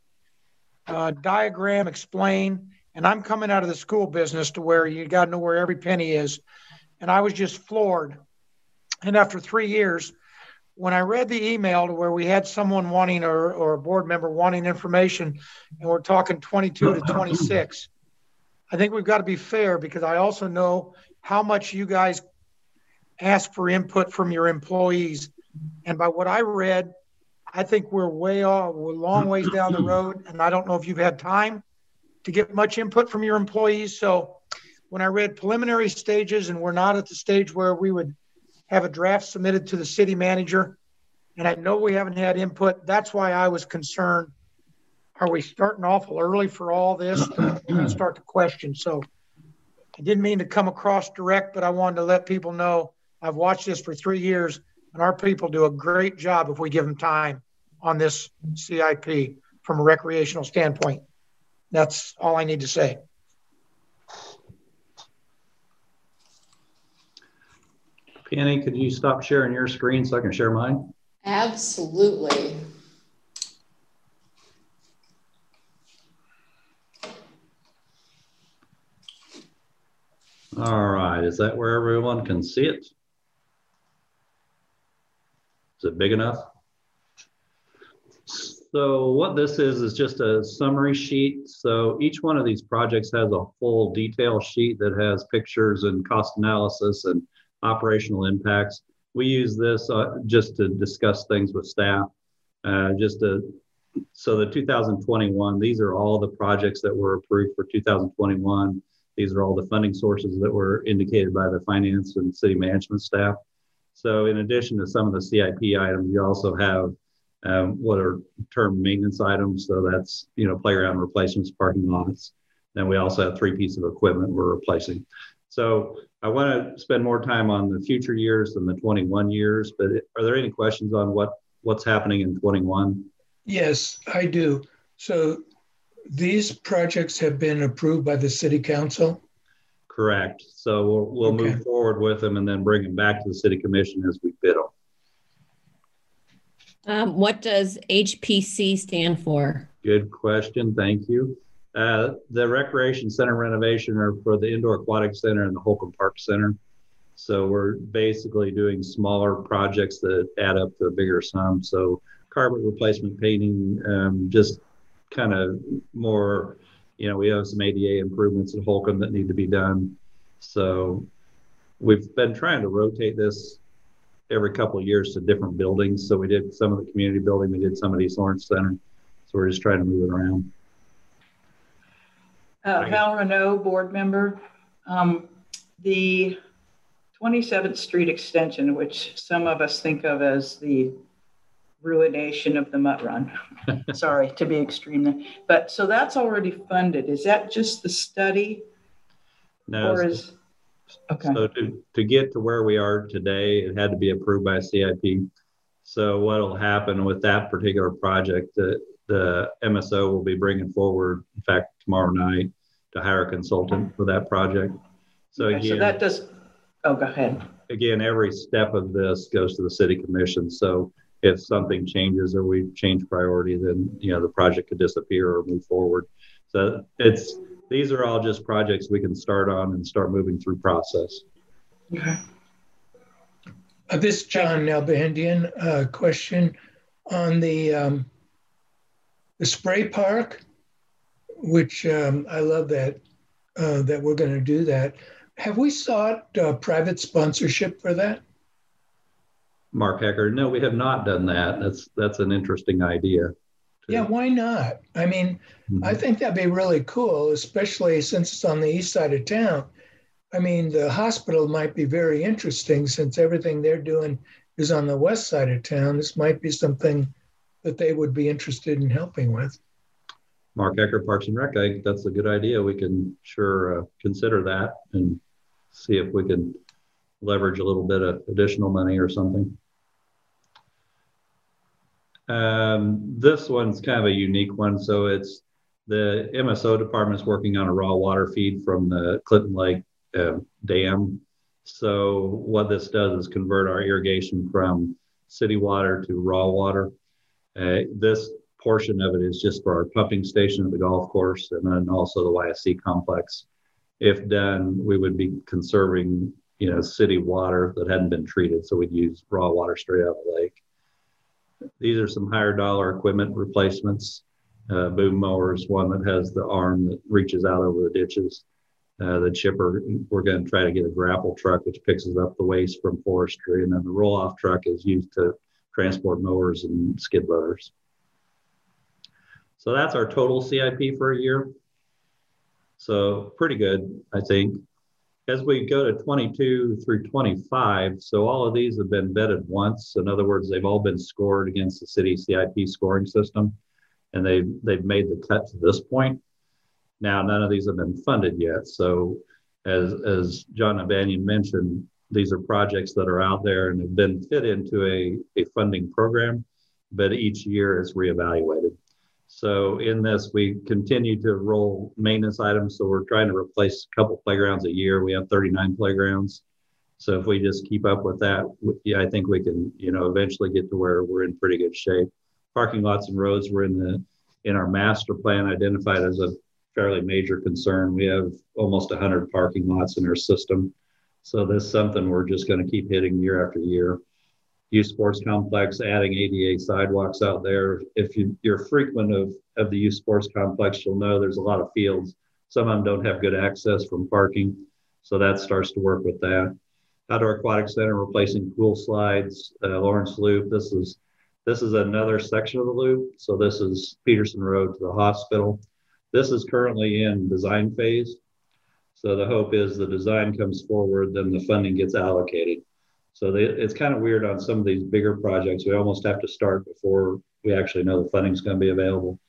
L: uh, diagram, explain, and I'm coming out of the school business to where you got to know where every penny is. And I was just floored. And after three years, when I read the email to where we had someone wanting or, or a board member wanting information, and we're talking 22 to 26, I think we've got to be fair because I also know how much you guys ask for input from your employees. And by what I read, I think we're way off, we're long ways down the road. And I don't know if you've had time to get much input from your employees. So when I read preliminary stages and we're not at the stage where we would have a draft submitted to the city manager. And I know we haven't had input. That's why I was concerned. Are we starting awful early for all this? start to question. So I didn't mean to come across direct, but I wanted to let people know I've watched this for three years and our people do a great job if we give them time on this CIP from a recreational standpoint. That's all I need to say.
O: Penny, could you stop sharing your screen so I can share mine?
A: Absolutely.
O: All right, is that where everyone can see it? Is it big enough? So what this is, is just a summary sheet. So each one of these projects has a full detail sheet that has pictures and cost analysis and operational impacts. We use this uh, just to discuss things with staff, uh, just to, so the 2021, these are all the projects that were approved for 2021. These are all the funding sources that were indicated by the finance and city management staff. So in addition to some of the CIP items, you also have um, what are term maintenance items. So that's, you know, playground replacements, parking lots. Then we also have three pieces of equipment we're replacing. So I want to spend more time on the future years than the 21 years, but are there any questions on what, what's happening in 21?
M: Yes, I do. So these projects have been approved by the city council?
O: Correct. So we'll, we'll okay. move forward with them and then bring them back to the city commission as we bid them.
E: Um, what does HPC stand for?
O: Good question. Thank you. Uh, the recreation center renovation are for the indoor aquatic center and the Holcom Park Center. So we're basically doing smaller projects that add up to a bigger sum. So carpet replacement painting, um, just kind of more, you know, we have some ADA improvements at Holcom that need to be done. So we've been trying to rotate this every couple of years to different buildings. So we did some of the community building, we did some of East Lawrence Center. So we're just trying to move it around.
F: Uh, Val Renault, board member. Um, the 27th Street extension, which some of us think of as the ruination of the Mutt Run. Sorry to be extreme, there. but so that's already funded. Is that just the study?
O: No.
F: Or is
O: okay. So to, to get to where we are today, it had to be approved by CIP. So what will happen with that particular project? The the MSO will be bringing forward, in fact, tomorrow night, to hire a consultant for that project. So
F: okay,
O: again,
F: so that does. Oh, go ahead.
O: Again, every step of this goes to the city commission. So if something changes or we change priority, then you know the project could disappear or move forward. So it's these are all just projects we can start on and start moving through process.
F: Okay.
M: Uh, this John Nalbandian uh, question on the um, the spray park which um, I love that uh, that we're going to do that. Have we sought uh, private sponsorship for that?
O: Mark Hecker, no, we have not done that. That's that's an interesting idea.
M: Yeah, why not? I mean, mm-hmm. I think that'd be really cool, especially since it's on the east side of town. I mean, the hospital might be very interesting since everything they're doing is on the west side of town. This might be something that they would be interested in helping with.
O: Mark Hecker, Parks and Rec, I think that's a good idea. We can sure uh, consider that and see if we can leverage a little bit of additional money or something. Um, this one's kind of a unique one. So it's the MSO department's working on a raw water feed from the Clinton Lake uh, Dam. So what this does is convert our irrigation from city water to raw water. Uh, this portion of it is just for our pumping station at the golf course and then also the YSC complex. If done, we would be conserving, you know, city water that hadn't been treated. So we'd use raw water straight out of the lake. These are some higher dollar equipment replacements. Uh, boom mowers, one that has the arm that reaches out over the ditches. Uh, the chipper, we're going to try to get a grapple truck which picks up the waste from forestry, and then the roll off truck is used to transport mowers and skid loaders. So that's our total CIP for a year. So pretty good, I think. As we go to 22 through 25, so all of these have been vetted once. In other words, they've all been scored against the city CIP scoring system, and they've they've made the cut to this point. Now, none of these have been funded yet. So, as as John Nalbandian mentioned, these are projects that are out there and have been fit into a, a funding program, but each year is reevaluated. So in this, we continue to roll maintenance items. So we're trying to replace a couple playgrounds a year. We have 39 playgrounds. So if we just keep up with that, yeah, I think we can, you know, eventually get to where we're in pretty good shape. Parking lots and roads were in the in our master plan identified as a fairly major concern. We have almost 100 parking lots in our system. So this is something we're just going to keep hitting year after year. Youth sports complex, adding ADA sidewalks out there. If you, are frequent of, of the youth sports complex, you'll know there's a lot of fields. Some of them don't have good access from parking. So that starts to work with that. Outdoor Aquatic Center replacing pool slides, uh, Lawrence Loop. This is this is another section of the loop. So this is Peterson Road to the hospital. This is currently in design phase. So the hope is the design comes forward, then the funding gets allocated. So they, it's kind of weird on some of these bigger projects. We almost have to start before we actually know the funding is going to be available.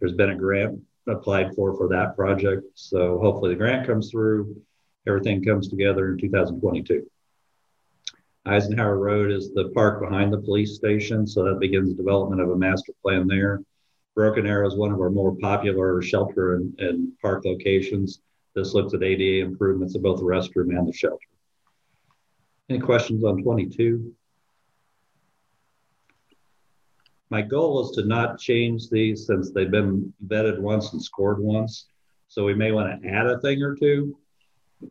O: There's been a grant applied for for that project. So hopefully the grant comes through, everything comes together in 2022. Eisenhower Road is the park behind the police station. So that begins development of a master plan there. Broken Arrow is one of our more popular shelter and, and park locations. This looks at ADA improvements of both the restroom and the shelter. Any questions on 22? My goal is to not change these since they've been vetted once and scored once. So we may want to add a thing or two,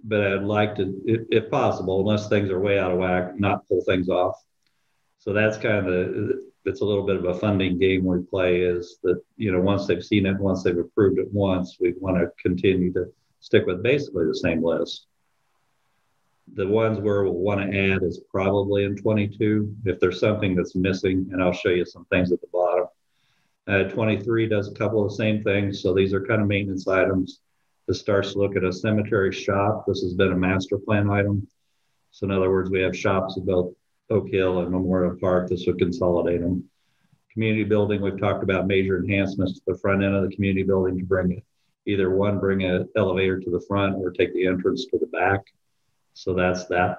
O: but I'd like to, if, possible, unless things are way out of whack, not pull things off. So that's kind of the, it's a little bit of a funding game we play is that, you know, once they've seen it, once they've approved it once, we want to continue to stick with basically the same list. The ones where we'll want to add is probably in 22. If there's something that's missing, and I'll show you some things at the bottom. Uh, 23 does a couple of the same things. So these are kind of maintenance items. This starts to look at a cemetery shop. This has been a master plan item. So in other words, we have shops at both Oak Hill and Memorial Park. This would consolidate them. Community building, we've talked about major enhancements to the front end of the community building to bring it either one, bring an elevator to the front or take the entrance to the back. So that's that.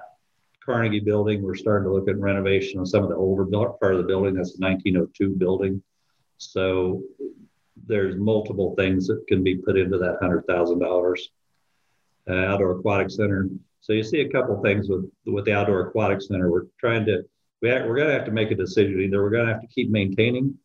O: Carnegie building, we're starting to look at renovation on some of the older part of the building. That's a 1902 building. So there's multiple things that can be put into that $100,000. Uh, outdoor aquatic center, so you see a couple things with with the outdoor aquatic center. We're trying to we have, we're going to have to make a decision. Either we're going to have to keep maintaining,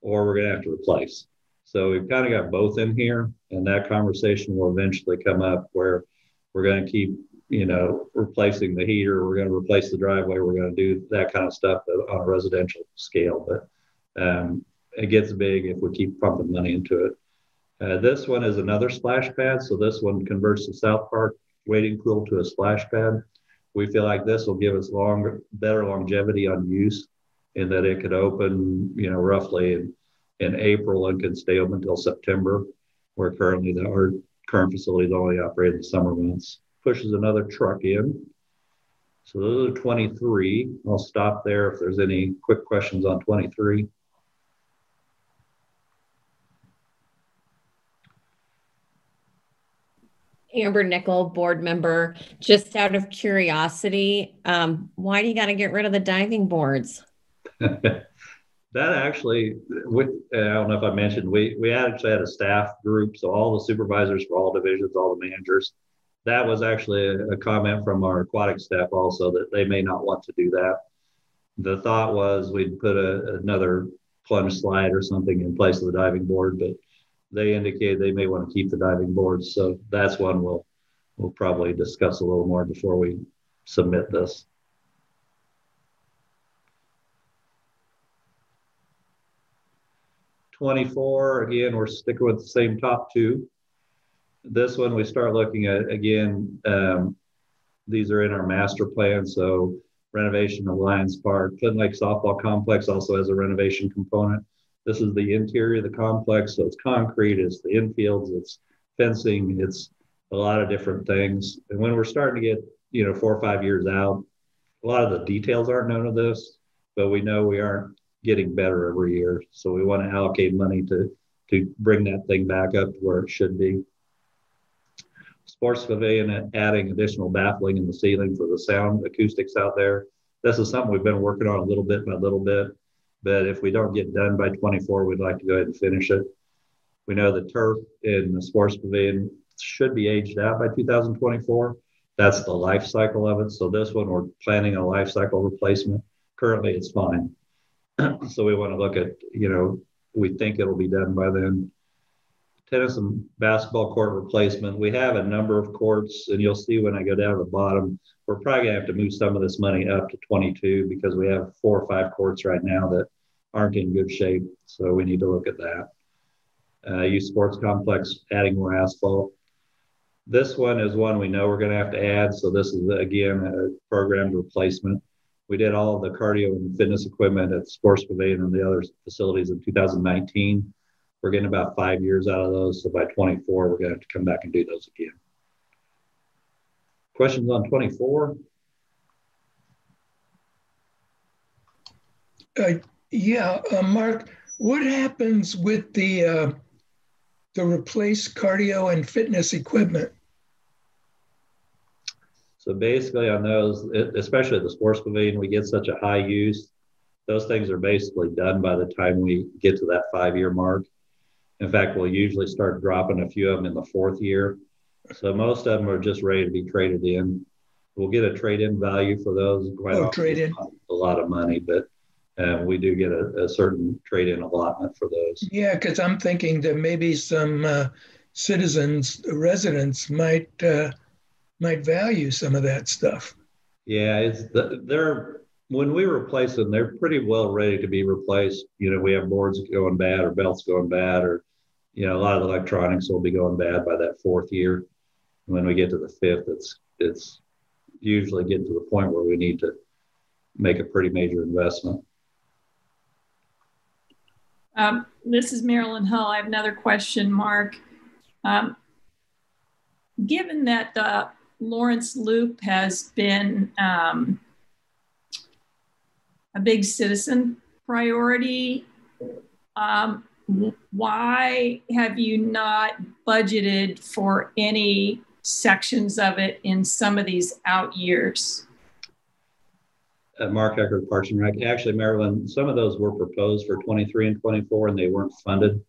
O: or we're going to have to replace. So we've kind of got both in here, and that conversation will eventually come up where we're going to keep you know replacing the heater. We're going to replace the driveway. We're going to do that kind of stuff on a residential scale, but um, it gets big if we keep pumping money into it. Uh, this one is another splash pad. So this one converts the South Park wading pool to a splash pad. We feel like this will give us longer, better longevity on use in that it could open, you know, roughly in, in April and can stay open until September, where currently the, our current facilities only operate in the summer months. Pushes another truck in. So those are 23. I'll stop there if there's any quick questions on 23.
E: Amber Nickel, board member. Just out of curiosity, um, why do you got to get rid of the diving boards?
O: that actually, we, I don't know if I mentioned, we, we actually had a staff group. So all the supervisors for all divisions, all the managers, that was actually a, comment from our aquatic staff also that they may not want to do that. The thought was we'd put a, another plunge slide or something in place of the diving board, but they indicated they may want to keep the diving boards. So that's one we'll we'll probably discuss a little more before we submit this. Twenty-four again, we're sticking with the same top two. This one we start looking at again. Um, these are in our master plan, so renovation of Lions Park, Clinton Lake Softball Complex also has a renovation component. This is the interior of the complex. So it's concrete, it's the infields, it's fencing, it's a lot of different things. And when we're starting to get, you know, four or five years out, a lot of the details aren't known of this, but we know we aren't getting better every year. So we want to allocate money to to bring that thing back up to where it should be. Sports pavilion adding additional baffling in the ceiling for the sound acoustics out there. This is something we've been working on a little bit by little bit. But if we don't get done by 24, we'd like to go ahead and finish it. We know the turf in the sports pavilion should be aged out by 2024. That's the life cycle of it. So this one, we're planning a life cycle replacement. Currently, it's fine. so we want to look at, you know, we think it'll be done by then. Tennis and basketball court replacement. We have a number of courts, and you'll see when I go down to the bottom, we're probably gonna have to move some of this money up to 22 because we have four or five courts right now that aren't in good shape. So we need to look at that. Uh, youth sports complex, adding more asphalt. This one is one we know we're going to have to add. So this is again a programmed replacement. We did all the cardio and fitness equipment at Sports Pavilion and the other facilities in 2019. We're getting about five years out of those. So by 24, we're going to have to come back and do those again. Questions on 24?
M: Uh, yeah, uh, Mark, what happens with the uh, the replaced cardio and fitness equipment?
O: So basically, on those, especially the sports pavilion, we get such a high use. Those things are basically done by the time we get to that five year mark. In fact, we'll usually start dropping a few of them in the fourth year. So most of them are just ready to be traded in. We'll get a trade in value for those. Quite
M: oh, trade in.
O: A lot of money, but uh, we do get a, a certain trade in allotment for those.
M: Yeah, because I'm thinking that maybe some uh, citizens, residents might uh, might value some of that stuff.
O: Yeah, it's the, they're when we replace them, they're pretty well ready to be replaced. You know, we have boards going bad or belts going bad, or you know, a lot of electronics will be going bad by that fourth year. When we get to the fifth, it's it's usually getting to the point where we need to make a pretty major investment.
H: Um, this is Marilyn Hull. I have another question, Mark. Um, given that the Lawrence Loop has been um, a big citizen priority, um, why have you not budgeted for any sections of it in some of these out years?
O: Uh, Mark Hecker, Parks and Rec. Actually, Marilyn, some of those were proposed for 23 and 24, and they weren't funded.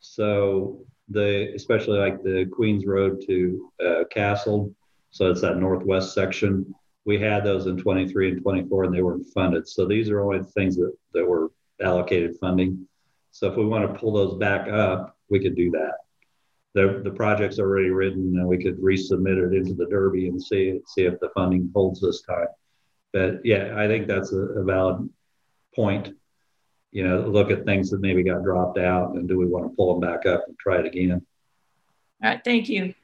O: So the, especially like the Queens Road to uh, Castle, so it's that northwest section. We had those in 23 and 24, and they weren't funded. So these are only things that, that were allocated funding. So if we want to pull those back up, we could do that. The, the project's already written, and we could resubmit it into the Derby and see see if the funding holds this time. But yeah, I think that's a, a valid point. you know, look at things that maybe got dropped out and do we want to pull them back up and try it again?
H: All right, thank you.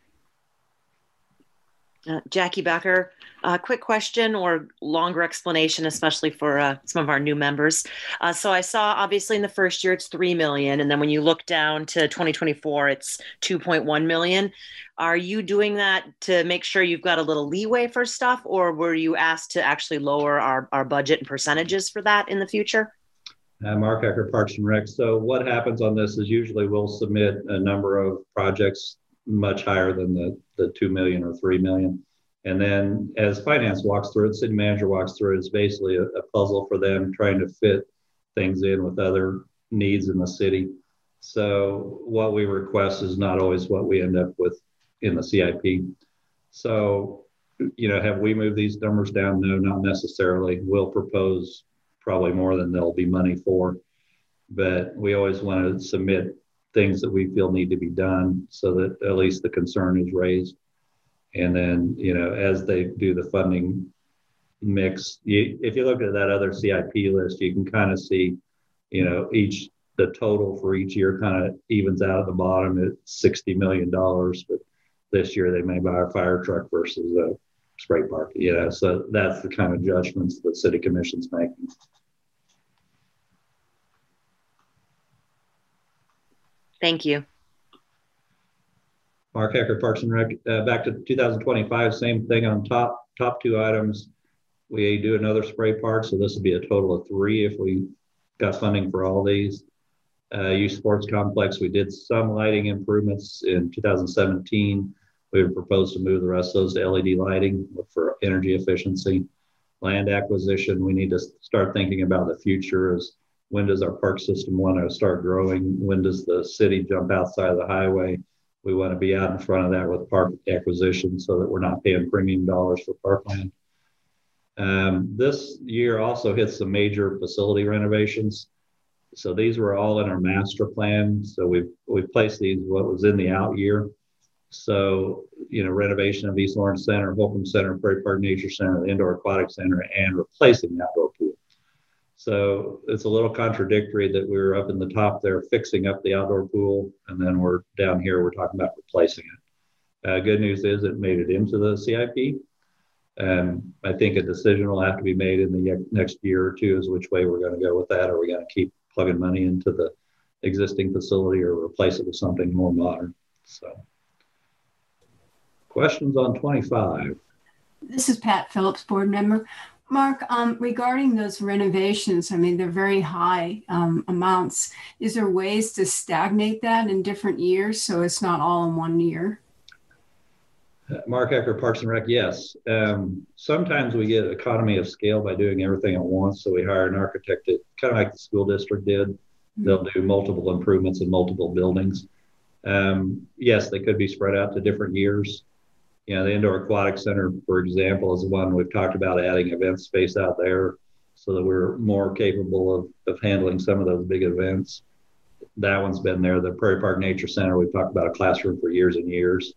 B: Uh, Jackie Becker, uh, quick question or longer explanation, especially for uh, some of our new members. Uh, so I saw obviously in the first year it's 3 million. And then when you look down to 2024, it's 2.1 million. Are you doing that to make sure you've got a little leeway for stuff or were you asked to actually lower our, our budget and percentages for that in the future?
O: Uh, Mark Hecker, Parks and Rec. So what happens on this is usually we'll submit a number of projects much higher than the, the 2 million or 3 million. And then as finance walks through it, city manager walks through it, it's basically a, a puzzle for them trying to fit things in with other needs in the city. So what we request is not always what we end up with in the CIP. So, you know, have we moved these numbers down? No, not necessarily. We'll propose probably more than there'll be money for, but we always want to submit things that we feel need to be done so that at least the concern is raised. And then, you know, as they do the funding mix, you, if you look at that other CIP list, you can kind of see, you know, each the total for each year kind of evens out at the bottom at $60 million. But this year they may buy a fire truck versus a spray park, you know, so that's the kind of judgments the city commission's making.
B: Thank you.
O: Mark Hecker, Parks and Rec. Uh, back to 2025, same thing on top top two items. We do another spray park, so this would be a total of three if we got funding for all these. Uh, youth sports complex, we did some lighting improvements in 2017. We would propose to move the rest of those to LED lighting for energy efficiency. Land acquisition, we need to start thinking about the future as when does our park system want to start growing? When does the city jump outside of the highway? We want to be out in front of that with park acquisition so that we're not paying premium dollars for parkland. Um, this year also hits some major facility renovations. So these were all in our master plan. So we've we've placed these what was in the out year. So you know renovation of East Lawrence Center, Holcom Center, Prairie Park Nature Center, the Indoor Aquatic Center, and replacing the outdoor pool. So it's a little contradictory that we were up in the top there fixing up the outdoor pool, and then we're down here, we're talking about replacing it. Uh, good news is it made it into the CIP. And I think a decision will have to be made in the next year or two as which way we're going to go with that. Are we going to keep plugging money into the existing facility or replace it with something more modern? So, questions on 25?
K: This is Pat Phillips, board member. Mark, um, regarding those renovations, I mean, they're very high um, amounts. Is there ways to stagnate that in different years so it's not all in one year?
O: Uh, Mark Hecker, Parks and Rec, yes. Um, sometimes we get economy of scale by doing everything at once. So we hire an architect, that, kind of like the school district did. Mm-hmm. They'll do multiple improvements in multiple buildings. Um, yes, they could be spread out to different years you know, the indoor aquatic center, for example, is one we've talked about adding event space out there so that we're more capable of, of handling some of those big events. That one's been there. The Prairie Park Nature Center, we've talked about a classroom for years and years.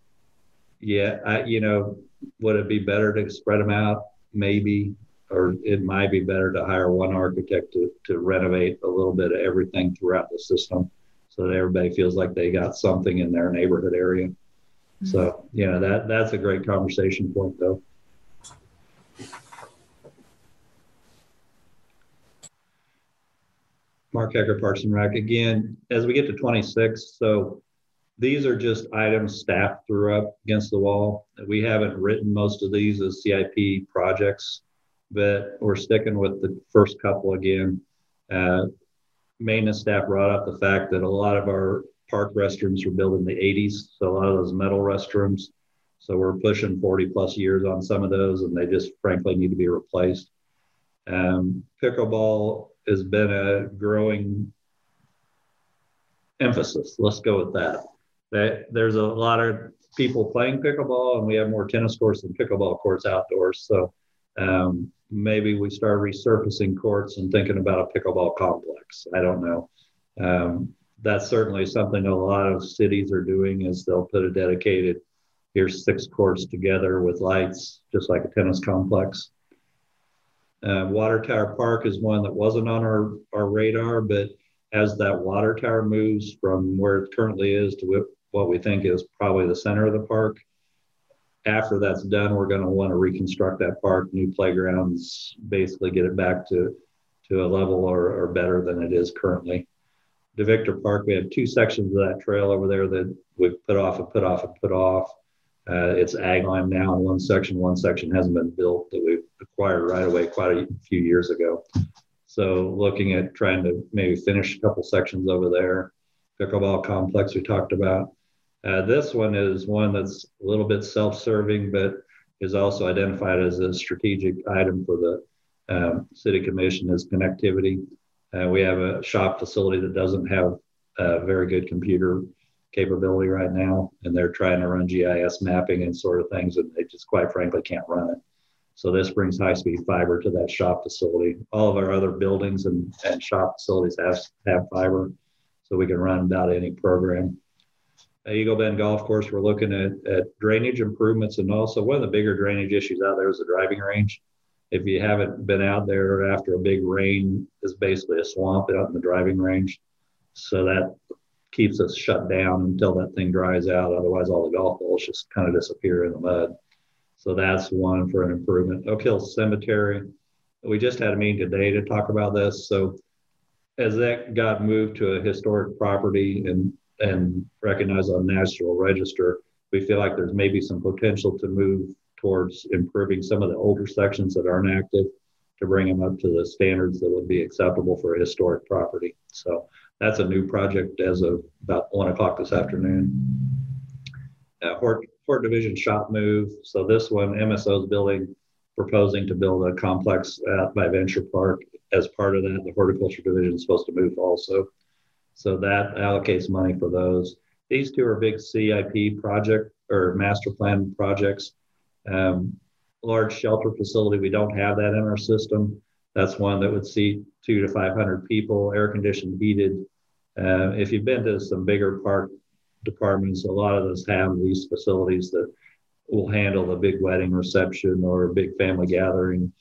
O: Yeah, I, you know, would it be better to spread them out? Maybe, or it might be better to hire one architect to, to renovate a little bit of everything throughout the system so that everybody feels like they got something in their neighborhood area. So, yeah, that that's a great conversation point though. Mark Hecker, Parks and Rec. Again, as we get to 26, so these are just items staff threw up against the wall. We haven't written most of these as CIP projects, but we're sticking with the first couple again. Uh, maintenance staff brought up the fact that a lot of our park restrooms were built in the 80s. So a lot of those metal restrooms. So we're pushing 40 plus years on some of those, and they just frankly need to be replaced. Um, pickleball has been a growing emphasis. Let's go with that. that. There's a lot of people playing pickleball, and we have more tennis courts than pickleball courts outdoors. So um, maybe we start resurfacing courts and thinking about a pickleball complex. I don't know. Um, that's certainly something a lot of cities are doing is they'll put a dedicated here's six courts together with lights just like a tennis complex Uh, water Tower Park is one that wasn't on our, our radar, but as that water tower moves from where it currently is to what we think is probably the center of the park, after that's done, we're going to want to reconstruct that park, new playgrounds, basically get it back to, to a level or, or better than it is currently. DeVictor Park, we have two sections of that trail over there that we've put off and put off and put off. Uh, it's ag land now in one section. One section hasn't been built that we acquired right away quite a few years ago. So looking at trying to maybe finish a couple sections over there. Pickleball complex we talked about. Uh, this one is one that's a little bit self-serving, but is also identified as a strategic item for the um, city commission as connectivity. Uh, we have a shop facility that doesn't have a very good computer capability right now, and they're trying to run GIS mapping and sort of things, and they just quite frankly can't run it. So this brings high-speed fiber to that shop facility. All of our other buildings and, and shop facilities have, have fiber, so we can run about any program. At Eagle Bend Golf Course, we're looking at, at drainage improvements, and also one of the bigger drainage issues out there is the driving range if you haven't been out there after a big rain, it's basically a swamp out in the driving range. So that keeps us shut down until that thing dries out. Otherwise, all the golf balls just kind of disappear in the mud. So that's one for an improvement. Oak Hill Cemetery, we just had a meeting today to talk about this. So as that got moved to a historic property and and recognized on the National Register, we feel like there's maybe some potential to move towards improving some of the older sections that aren't active to bring them up to the standards that would be acceptable for historic property. So that's a new project as of about one o'clock this afternoon. Uh, Hort, Hort Division shop move. So this one, MSO's building, proposing to build a complex out by Venture Park. As part of that, the horticulture division is supposed to move also. So that allocates money for those. These two are big CIP project or master plan projects. Um, large shelter facility, we don't have that in our system. That's one that would seat two to 500 people, air conditioned, heated. Uh, if you've been to some bigger park departments, a lot of those have these facilities that will handle the big wedding reception or a big family gathering.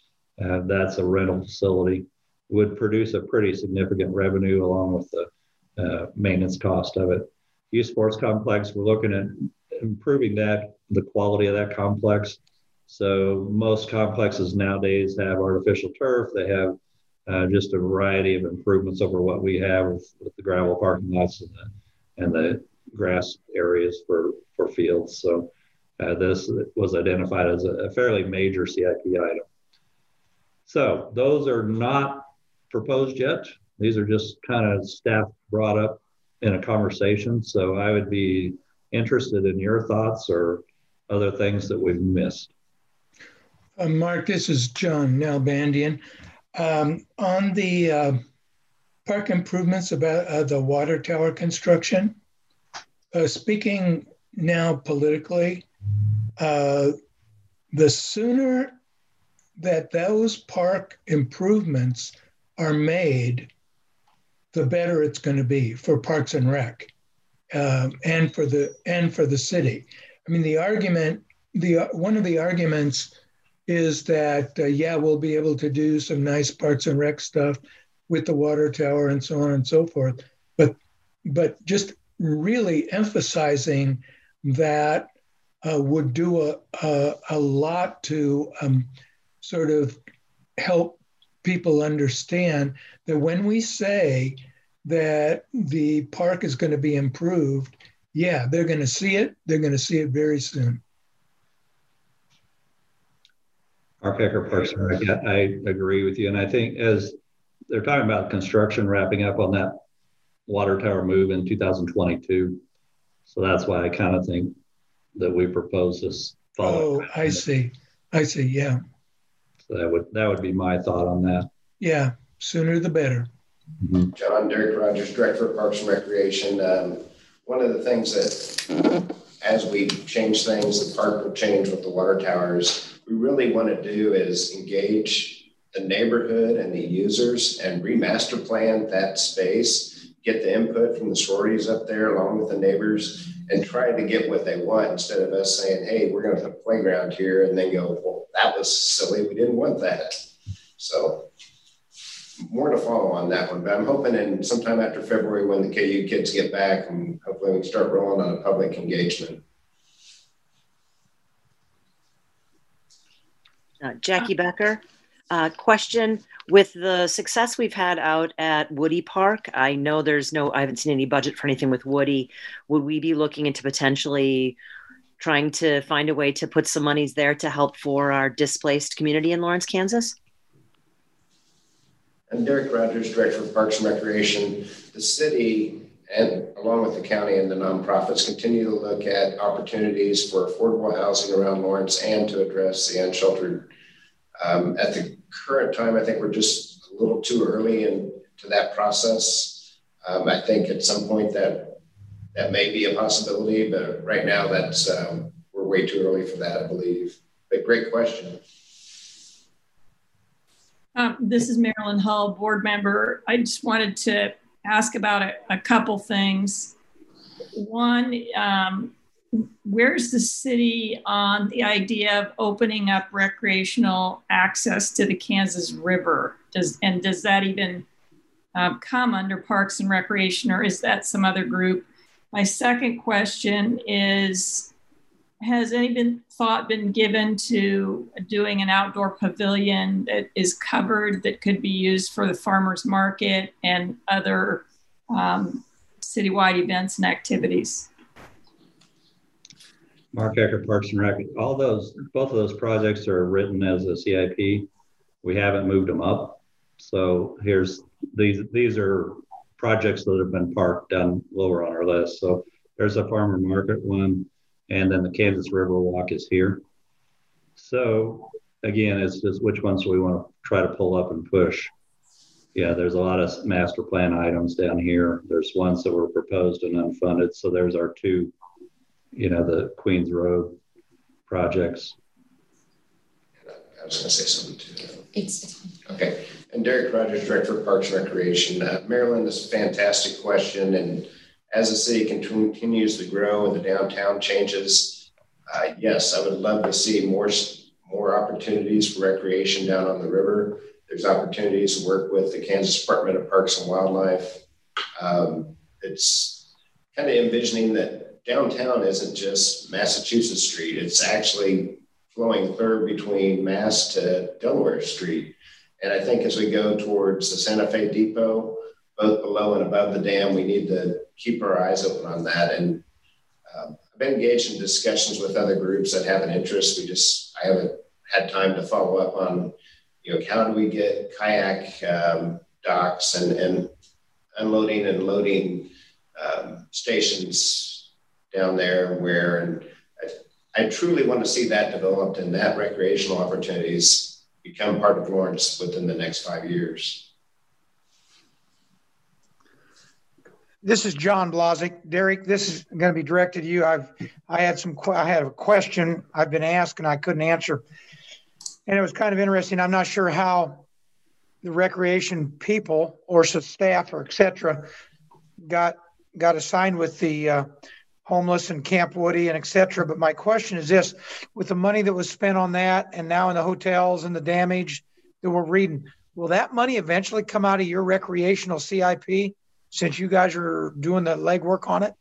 O: Uh, that's a rental facility. Would produce a pretty significant revenue along with the uh, maintenance cost of it. Youth Sports Complex, we're looking at improving that, the quality of that complex. So most complexes nowadays have artificial turf. They have uh, just a variety of improvements over what we have with, with the gravel parking lots and the, and the grass areas for, for fields. So uh, this was identified as a, a fairly major CIP item. So those are not proposed yet. These are just kind of staff brought up in a conversation. So I would be interested in your thoughts or other things that we've missed.
M: Uh, Mark, this is John Nalbandian. Um, on the uh, park improvements about uh, the water tower construction, uh, speaking now politically, uh, the sooner that those park improvements are made, the better it's going to be for Parks and Rec um, and for the and for the city. I mean, the argument, the one of the arguments is that uh, yeah, we'll be able to do some nice Parks and Rec stuff with the water tower and so on and so forth, but but just really emphasizing that uh, would do a, a, a lot to um, sort of help people understand that when we say that the park is going to be improved, yeah, they're going to see it. They're going to see it very soon.
O: Mark Hecker, Parks and Rec, I agree with you. And I think as they're talking about construction wrapping up on that water tower move in 2022. So that's why I kind of think that we propose this. follow.
M: Oh, I see. I see. Yeah.
O: So that would that would be my thought on that.
M: Yeah, sooner the better.
G: Mm-hmm. John Derek Rogers, Director of Parks and Recreation. Um, one of the things that, as we change things, the park will change with the water towers. We really want to do is engage the neighborhood and the users and remaster plan that space, get the input from the sororities up there along with the neighbors and try to get what they want instead of us saying, hey, we're going to put a playground here and then go, well, that was silly. We didn't want that. So more to follow on that one, but I'm hoping in sometime after February when the KU kids get back and hopefully we can start rolling on a public engagement.
B: Uh, Jackie Becker, uh, question with the success we've had out at Woody Park. I know there's no, I haven't seen any budget for anything with Woody. Would we be looking into potentially trying to find a way to put some monies there to help for our displaced community in Lawrence, Kansas?
G: I'm Derek Rogers, Director of Parks and Recreation. The city and along with the county and the nonprofits continue to look at opportunities for affordable housing around Lawrence and to address the unsheltered. Um, at the current time, I think we're just a little too early into that process. Um, I think at some point that that may be a possibility, but right now that's um, we're way too early for that, I believe. But great question.
H: Um, this is Marilyn Hull, board member. I just wanted to ask about a, a couple things. One, um, where's the city on the idea of opening up recreational access to the Kansas River? Does and does that even um, come under Parks and Recreation, or is that some other group? My second question is Has any been, thought been given to doing an outdoor pavilion that is covered that could be used for the farmers market and other um, citywide events and activities?
O: Mark Hecker, Parks and Rec. All those, both of those projects are written as a CIP. We haven't moved them up. So here's these. These are projects that have been parked down lower on our list. So there's a farmer market one, and then the Kansas River Walk is here. So again, it's just which ones do we want to try to pull up and push. Yeah, there's a lot of master plan items down here. There's ones that were proposed and unfunded. So there's our two, you know, the Queens Road projects.
G: I was going to say something too.
A: It's
G: okay. And Derek Rogers, Director of Parks and Recreation. Uh, Marilyn, this is a fantastic question. And as the city continues to grow and the downtown changes, uh, yes, I would love to see more, more opportunities for recreation down on the river. There's opportunities to work with the Kansas Department of Parks and Wildlife. Um, it's kind of envisioning that downtown isn't just Massachusetts Street, it's actually flowing clear between Mass to Delaware Street. And I think as we go towards the Santa Fe Depot, both below and above the dam, we need to keep our eyes open on that. And um, I've been engaged in discussions with other groups that have an interest. We just, I haven't had time to follow up on, you know, how do we get kayak um, docks and, and unloading and loading um, stations down there where, and I, I truly want to see that developed and that recreational opportunities become part of Lawrence within the next five years.
L: This is John Blazik. Derek, this is going to be directed to you. I've I had some I had a question I've been asked and I couldn't answer, and it was kind of interesting. I'm not sure how the recreation people or staff or etc. got got assigned with the uh, homeless and Camp Woody and et cetera. But my question is this with the money that was spent on that and now in the hotels and the damage that we're reading, will that money eventually come out of your recreational CIP since you guys are doing the legwork on it?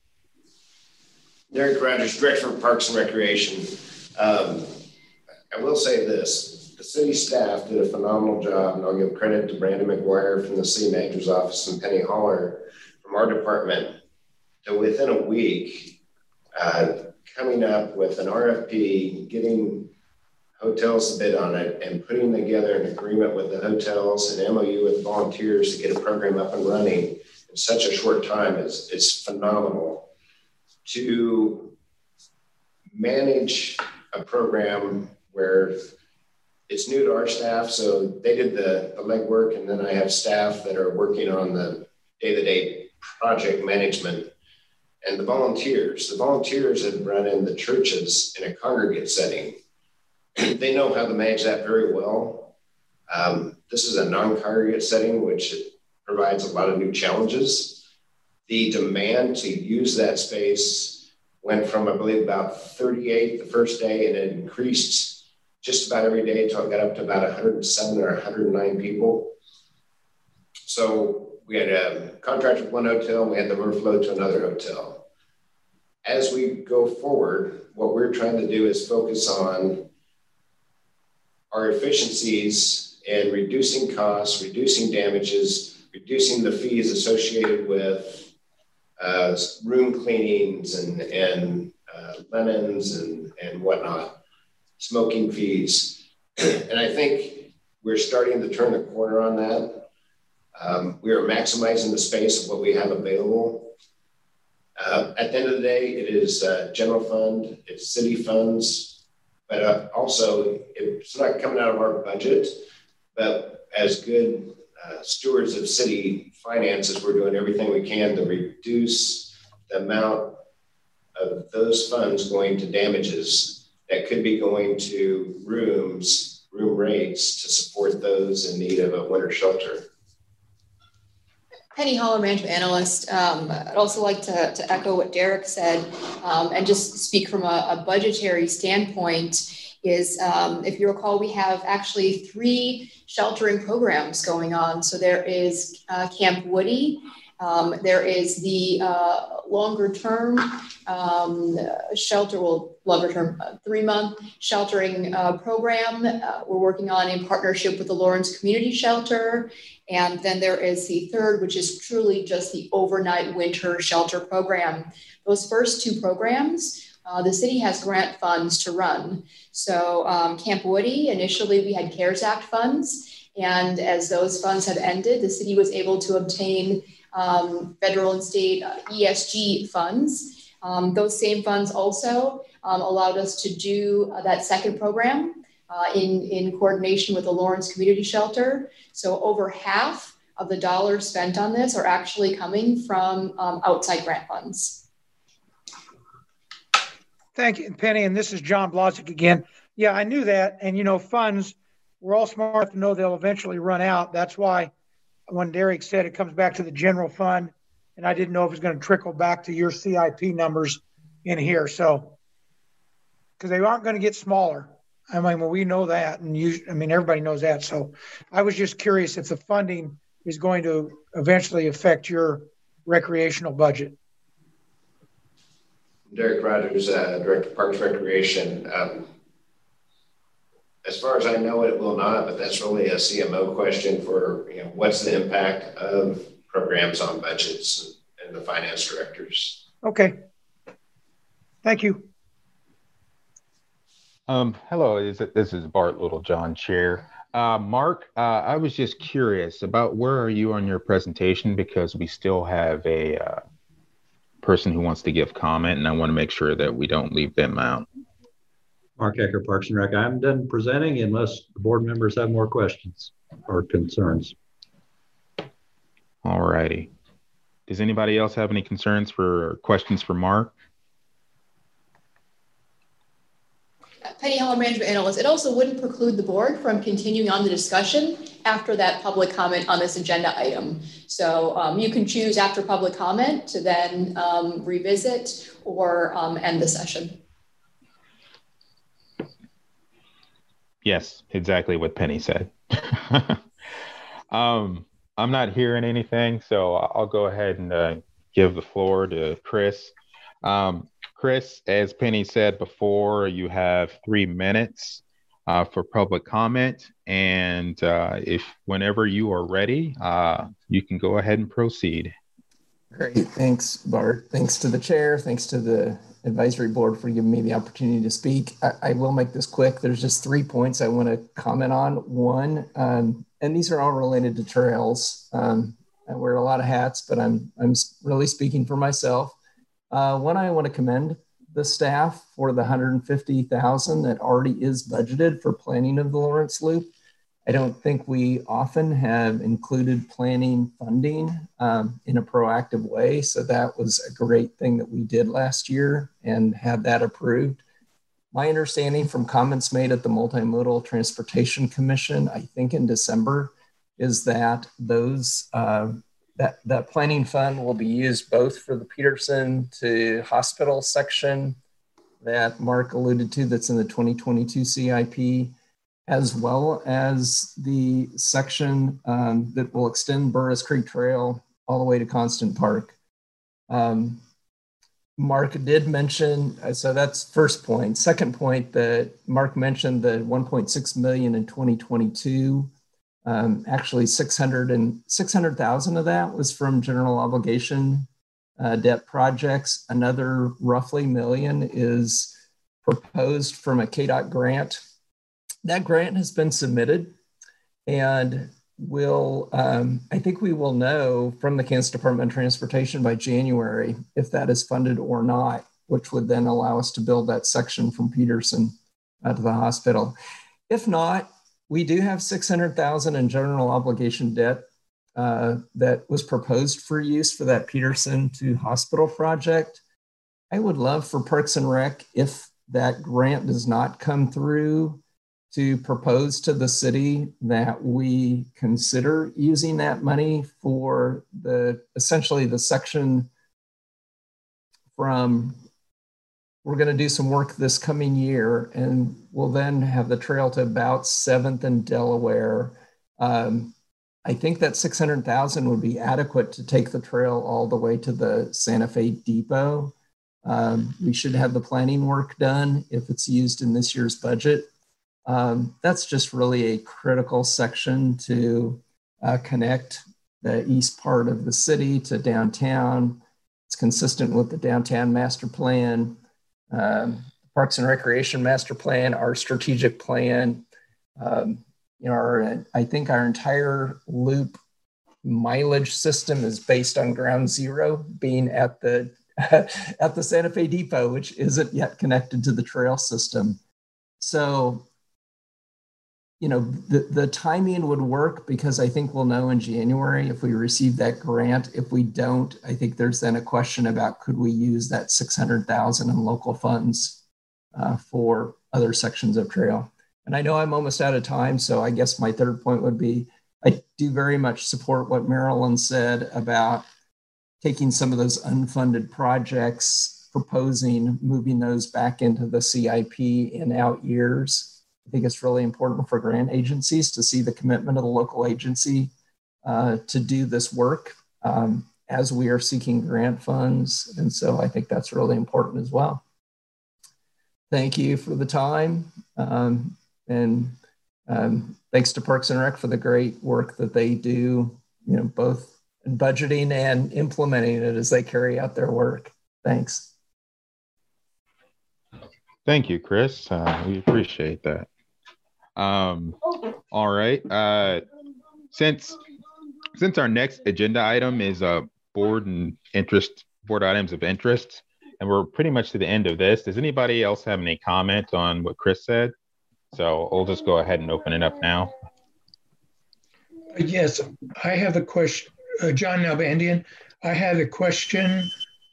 G: Derek Rogers, Director of Parks and Recreation. Um, I will say this the city staff did a phenomenal job, and I'll give credit to Brandon McGuire from the city manager's office and Penny Holler from our department. That within a week, uh, coming up with an RFP, getting hotels to bid on it, and putting together an agreement with the hotels and MOU with volunteers to get a program up and running in such a short time is, is phenomenal. To manage a program where it's new to our staff, so they did the, the legwork, and then I have staff that are working on the day to day project management and the volunteers. The volunteers have run in the churches in a congregate setting. they know how to manage that very well. Um, this is a non congregate setting, which provides a lot of new challenges. The demand to use that space went from, I believe, about 38 the first day, and it increased just about every day until it got up to about 107 or 109 people. So we had a contract with one hotel and we had the overflow to another hotel. As we go forward, what we're trying to do is focus on our efficiencies and reducing costs, reducing damages, reducing the fees associated with uh, room cleanings and, and uh, linens and, and whatnot, smoking fees. and I think we're starting to turn the corner on that. Um, we are maximizing the space of what we have available. Uh, at the end of the day, it is uh, general fund, it's city funds, but uh, also it's not coming out of our budget. But as good uh, stewards of city finances, we're doing everything we can to reduce the amount of those funds going to damages that could be going to rooms, room rates to support those in need of a winter shelter.
A: Penny Holler, management analyst. Um, I'd also like to, to echo what Derek said um, and just speak from a, a budgetary standpoint. Is um, if you recall, we have actually three sheltering programs going on. So there is uh, Camp Woody, um, there is the uh, longer term um, shelter, well, longer term, uh, three month sheltering uh, program uh, we're working on in partnership with the Lawrence Community Shelter. And then there is the third, which is truly just the overnight winter shelter program. Those first two programs, uh, the city has grant funds to run. So, um, Camp Woody, initially we had CARES Act funds. And as those funds have ended, the city was able to obtain um, federal and state uh, ESG funds. Um, those same funds also um, allowed us to do uh, that second program uh, in, in coordination with the Lawrence Community Shelter. So over half of the dollars spent on this are actually coming from um, outside grant funds.
L: Thank you, Penny. And this is John Blazek again. Yeah, I knew that. And, you know, funds, we're all smart enough to know they'll eventually run out. That's why when Derek said it comes back to the general fund, and I didn't know if it's going to trickle back to your CIP numbers in here. So, because they aren't going to get smaller. I mean, well, we know that, and you, I mean, everybody knows that. So, I was just curious if the funding is going to eventually affect your recreational budget.
G: Derek Rogers, uh, Director of Parks Recreation. Um, as far as I know, it will not, but that's really a CMO question for, you know, what's the impact of programs on budgets and the finance directors.
L: Okay. Thank you.
C: Um, hello, this is Bart Littlejohn, Chair. Uh, Mark, uh, I was just curious about where are you on your presentation because we still have a uh, person who wants to give comment, and I want to make sure that we don't leave them out.
O: Mark Hecker, Parks and Rec. I'm done presenting unless the board members have more questions or concerns.
C: All righty. Does anybody else have any concerns for questions for Mark?
A: Penny Heller, management analyst. It also wouldn't preclude the board from continuing on the discussion after that public comment on this agenda item. So um, you can choose after public comment to then um, revisit or um, end the session.
C: Yes, exactly what Penny said. um, I'm not hearing anything, so I'll go ahead and uh, give the floor to Chris. Um, Chris, as Penny said before, you have three minutes uh, for public comment, and uh, if whenever you are ready, uh, you can go ahead and proceed.
J: Great, thanks, Bart. Thanks to the chair. Thanks to the advisory board for giving me the opportunity to speak. I, I will make this quick. There's just three points I want to comment on. One, um, and these are all related to trails. Um, I wear a lot of hats, but I'm I'm really speaking for myself. Uh, one, I want to commend the staff for the 150,000 that already is budgeted for planning of the Lawrence Loop. I don't think we often have included planning funding um, in a proactive way. So that was a great thing that we did last year and had that approved. My understanding from comments made at the Multimodal Transportation Commission, I think in December, is that those uh, that that planning fund will be used both for the Peterson to hospital section that Mark alluded to that's in the 2022 CIP as well as the section um, that will extend Burroughs Creek Trail all the way to Constant Park. Um, Mark did mention, uh, so that's first point. Second point that Mark mentioned the 1.6 million in 2022. Um, actually, 600 and 600,000 of that was from general obligation uh, debt projects. Another roughly million is proposed from a KDOT grant. That grant has been submitted and will, um, I think we will know from the Kansas Department of Transportation by January if that is funded or not, which would then allow us to build that section from Peterson uh, to the hospital. If not, we do have 600,000 in general obligation debt uh, that was proposed for use for that Peterson to hospital project. I would love for Parks and Rec, if that grant does not come through, to propose to the city that we consider using that money for the essentially the section from we're going to do some work this coming year and we'll then have the trail to about 7th and Delaware. Um, I think that 600,000 would be adequate to take the trail all the way to the Santa Fe Depot. Um, we should have the planning work done if it's used in this year's budget. Um, that's just really a critical section to uh, connect the east part of the city to downtown. It's consistent with the downtown master plan, um, Parks and Recreation master plan, our strategic plan. Um, you know, our, I think our entire loop mileage system is based on ground zero being at the at the Santa Fe Depot, which isn't yet connected to the trail system. So you know, the, the timing would work because I think we'll know in January if we receive that grant. If we don't, I think there's then a question about could we use that 600,000 in local funds uh, for other sections of trail. And I know I'm almost out of time, so I guess my third point would be I do very much support what Marilyn said about taking some of those unfunded projects, proposing moving those back into the CIP in out years I think it's really important for grant agencies to see the commitment of the local agency uh, to do this work um, as we are seeking grant funds. And so I think that's really important as well. Thank you for the time. Um, and um, thanks to Parks and Rec for the great work that they do, you know, both in budgeting and implementing it as they carry out their work. Thanks.
C: Thank you, Chris. Uh, we appreciate that. Um, all right. Uh, since since our next agenda item is uh, board and interest board items of interest, and we're pretty much to the end of this. Does anybody else have any comment on what Chris said? So I'll just go ahead and open it up now.
M: Yes, I have a question. Uh, John Nalbandian, I have a question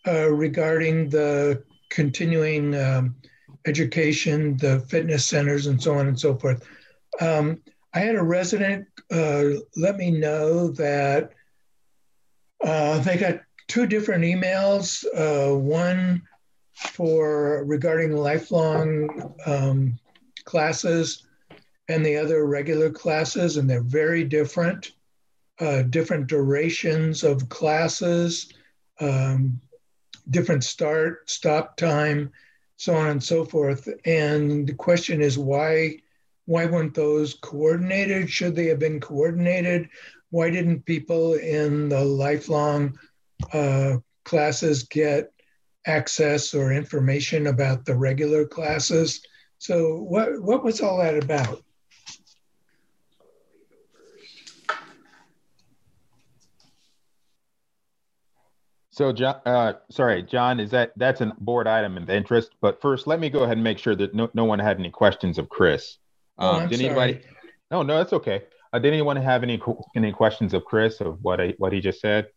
M: uh, regarding the continuing um, education, the fitness centers, and so on and so forth. Um, I had a resident uh, let me know that uh, they got two different emails. Uh, one for regarding lifelong um, classes, and the other regular classes, and they're very different. Uh, different durations of classes, um, different start stop time so on and so forth. And the question is why why weren't those coordinated? Should they have been coordinated? Why didn't people in the lifelong uh, classes get access or information about the regular classes? So what what was all that about?
C: So, John, uh, sorry, John, is that that's a board item of interest? But first, let me go ahead and make sure that no, no one had any questions of Chris.
M: Oh, um, oh, did anybody? Sorry.
C: No, no, that's okay. Uh, did anyone have any any questions of Chris of what I, what he just said?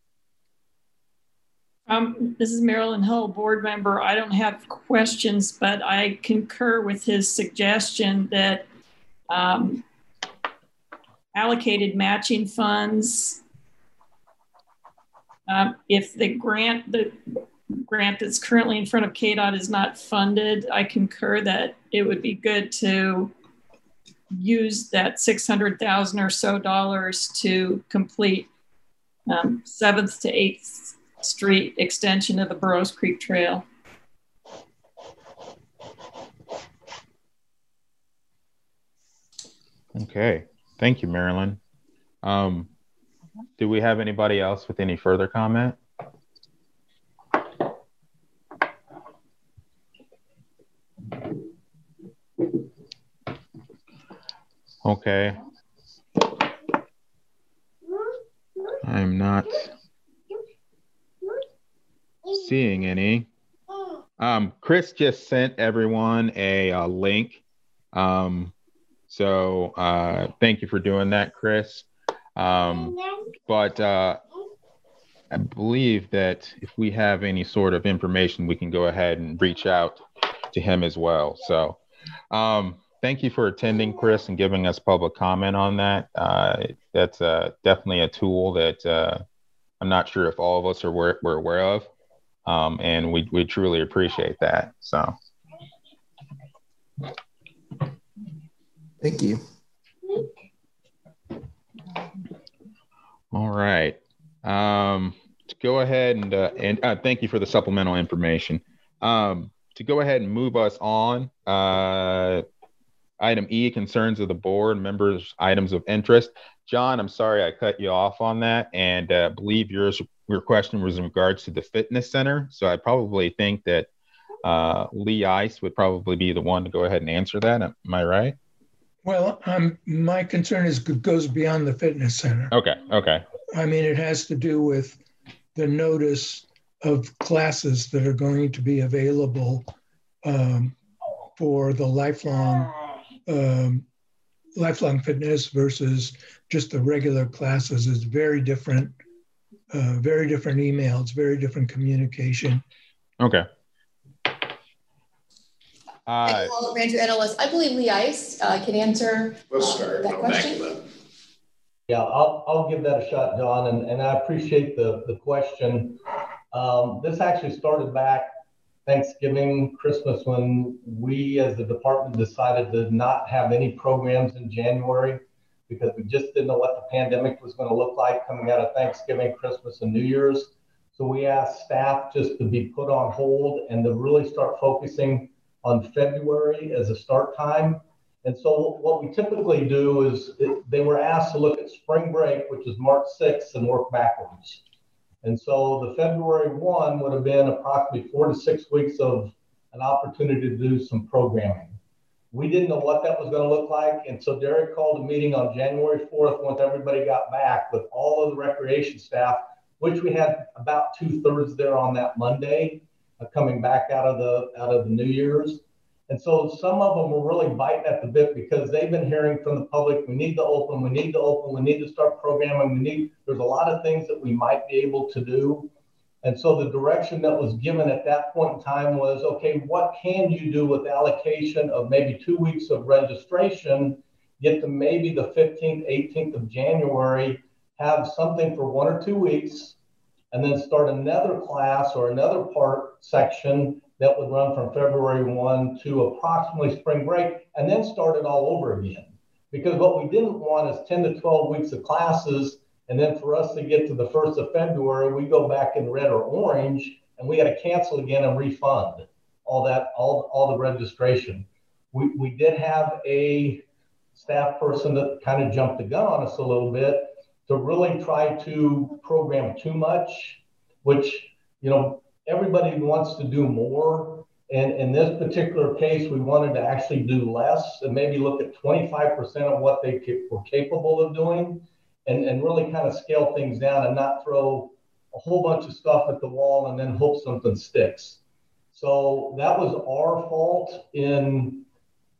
H: Um, this is Marilyn Hull, board member. I don't have questions, but I concur with his suggestion that um, allocated matching funds um, if the grant, the grant that's currently in front of KDOT is not funded, I concur that it would be good to use that 600,000 or so dollars to complete um, 7th to 8th Street extension of the Burroughs Creek Trail.
C: Okay, thank you, Marilyn. Um, do we have anybody else with any further comment? Okay. I'm not seeing any. Um, Chris just sent everyone a, a link. Um, so uh, thank you for doing that, Chris. Um, but uh, I believe that if we have any sort of information, we can go ahead and reach out to him as well. So um, thank you for attending, Chris, and giving us public comment on that. Uh, that's uh, definitely a tool that uh, I'm not sure if all of us are aware, we're aware of. Um, and we, we truly appreciate that. So.
J: Thank you.
C: All right. Um, to go ahead and uh, and uh, thank you for the supplemental information. Um, to go ahead and move us on, uh, item E, concerns of the board, members, items of interest. John, I'm sorry I cut you off on that, and uh, believe yours your question was in regards to the fitness center. So I probably think that uh, Lee Ice would probably be the one to go ahead and answer that. Am I right?
M: Well, um, my concern is goes beyond the fitness center.
C: Okay. Okay.
M: I mean, it has to do with the notice of classes that are going to be available um, for the lifelong um, lifelong fitness versus just the regular classes is very different. Uh, very different emails, very different communication.
C: Okay.
A: Uh, Rancho Analyst, I believe Lee Ice uh, can answer
G: we'll start,
A: that question.
N: Yeah, I'll, I'll give that a shot, John, and, and I appreciate the, the question. Um, this actually started back Thanksgiving, Christmas, when we as the department decided to not have any programs in January because we just didn't know what the pandemic was going to look like coming out of Thanksgiving, Christmas, and New Year's. So we asked staff just to be put on hold and to really start focusing on February as a start time. And so what we typically do is it, they were asked to look at spring break, which is March 6th, and work backwards. And so the February 1 would have been approximately four to six weeks of an opportunity to do some programming. We didn't know what that was going to look like. And so Derek called a meeting on January 4th once everybody got back with all of the recreation staff, which we had about two thirds there on that Monday Uh, coming back out of the out of the New Year's. And so some of them were really biting at the bit because they've been hearing from the public, we need to open, we need to open, we need to start programming, we need, there's a lot of things that we might be able to do. And so the direction that was given at that point in time was, okay, what can you do with allocation of maybe two weeks of registration, get to maybe the 15th, 18th of January, have something for one or two weeks, and then start another class or another part section that would run from February 1 to approximately spring break, and then start it all over again. Because what we didn't want is 10 to 12 weeks of classes, and then for us to get to the 1st of February, we go back in red or orange, and we got to cancel again and refund all that, all, all the registration. We, we did have a staff person that kind of jumped the gun on us a little bit to really try to program too much, which, you know, everybody wants to do more. And in this particular case, we wanted to actually do less and maybe look at 25% of what they were capable of doing and, and really kind of scale things down and not throw a whole bunch of stuff at the wall and then hope something sticks. So that was our fault in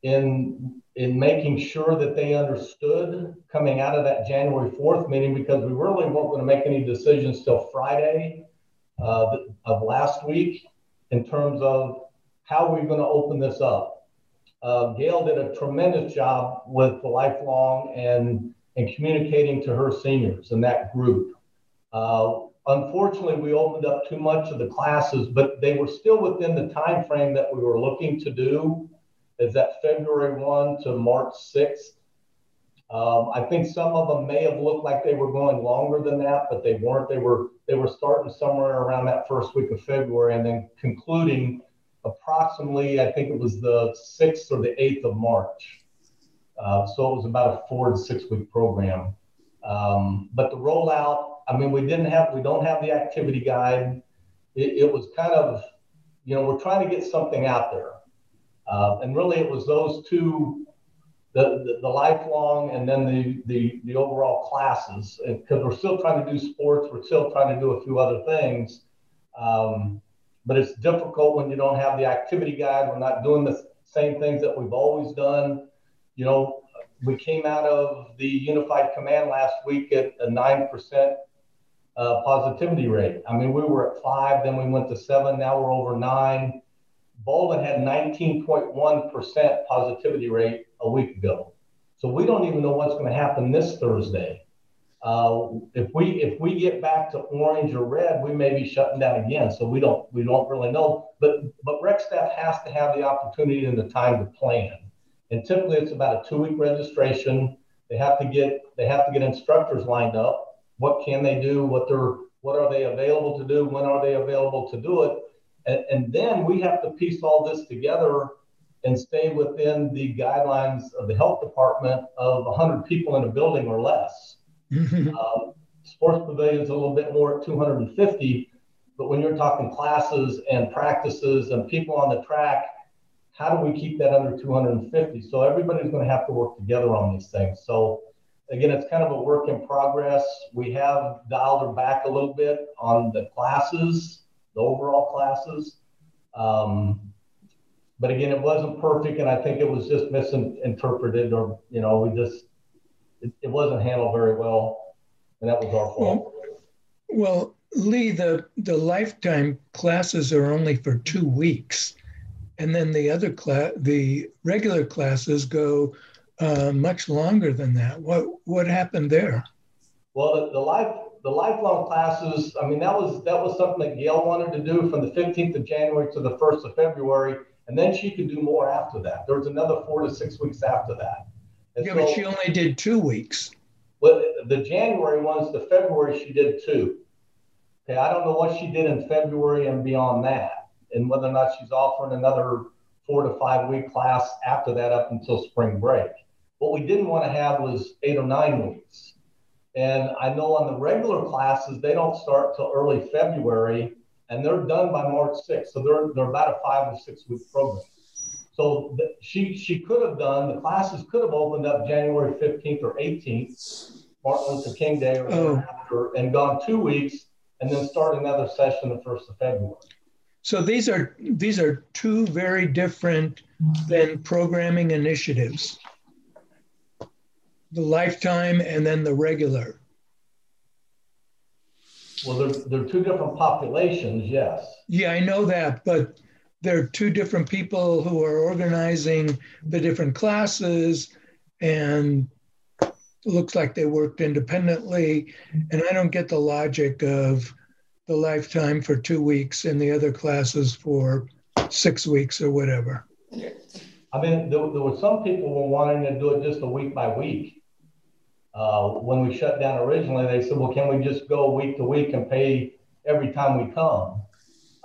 N: in in making sure that they understood coming out of that January 4th meeting because we really weren't going to make any decisions till Friday uh, of last week in terms of how we're going to open this up. Uh, Gail did a tremendous job with the lifelong and and communicating to her seniors in that group. Uh, unfortunately, we opened up too much of the classes, but they were still within the time frame that we were looking to do. Is that February 1 to March 6th? Um, I think some of them may have looked like they were going longer than that, but they weren't. They were they were starting somewhere around that first week of February and then concluding approximately, I think it was the sixth or the eighth of March. Uh, so it was about a four to six week program. Um, but the rollout, I mean, we didn't have, we don't have the activity guide. It, it was kind of, you know, we're trying to get something out there. Uh, and really, it was those two the, the, the, lifelong and then the, the, the overall classes. Because we're still trying to do sports we're still trying to do a few other things. Um, but it's difficult when you don't have the activity guide. We're not doing the same things that we've always done. You know we came out of the unified command last week at a 9% uh, positivity rate. I mean we were at five then we went to seven now we're over nine Baldwin had 19.1% positivity rate a week ago. So we don't even know what's going to happen this Thursday. Uh, if we if we get back to orange or red, we may be shutting down again. So we don't we don't really know. But but rec staff has to have the opportunity and the time to plan. And typically it's about a two week registration. They have to get they have to get instructors lined up. What can they do? What they're what are they available to do? When are they available to do it? And, and then we have to piece all this together and stay within the guidelines of the health department of 100 people in a building or less. uh, sports pavilion is a little bit more at 250, but when you're talking classes and practices and people on the track, how do we keep that under 250? So everybody's going to have to work together on these things. So again, it's kind of a work in progress. We have dialed her back a little bit on the classes the overall classes. Um, but again, it wasn't perfect, and I think it was just misinterpreted, or you know, we just it, it wasn't handled very well, and that was our fault.
M: Well, Lee, the the lifetime classes are only for two weeks, and then the other class, the regular classes go uh, much longer than that. What what happened there?
N: Well, the, the life the lifelong classes, I mean, that was that was something that Gail wanted to do from the 15th of January to the 1st of February, and then she could do more after that. There was another four to six weeks after that.
M: And yeah, so, but she only did two weeks.
N: Well, the January ones, the February she did two. Okay, I don't know what she did in February and beyond that, and whether or not she's offering another four to five week class after that up until spring break. What we didn't want to have was eight or nine weeks and I know on the regular classes, they don't start till early February and they're done by March 6th. So they're, they're about a five or six week program. So the, she, she could have done, the classes could have opened up January 15th or 18th, Martin Luther King Day or oh. after, and gone two weeks and then start another session the 1st of February.
M: So these are these are two very different than programming initiatives the lifetime and then the regular?
N: Well, they're, they're two different populations, yes.
M: Yeah, I know that, but there are two different people who are organizing the different classes and it looks like they worked independently. And I don't get the logic of the lifetime for two weeks and the other classes for six weeks or whatever.
N: I mean, there, there were some people were wanting to do it just a week by week. Uh, when we shut down originally, they said, well, can we just go week to week and pay every time we come?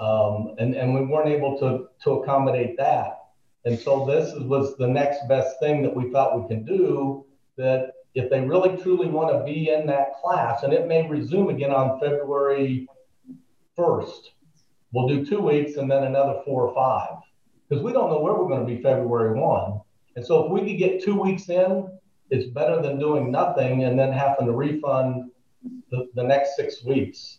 N: Um, and, and we weren't able to, to accommodate that. And so this was the next best thing that we thought we can do that if they really truly want to be in that class, and it may resume again on February 1st, we'll do two weeks and then another four or five because we don't know where we're going to be February 1. And so if we could get two weeks in, it's better than doing nothing and then having to refund the, the next six weeks.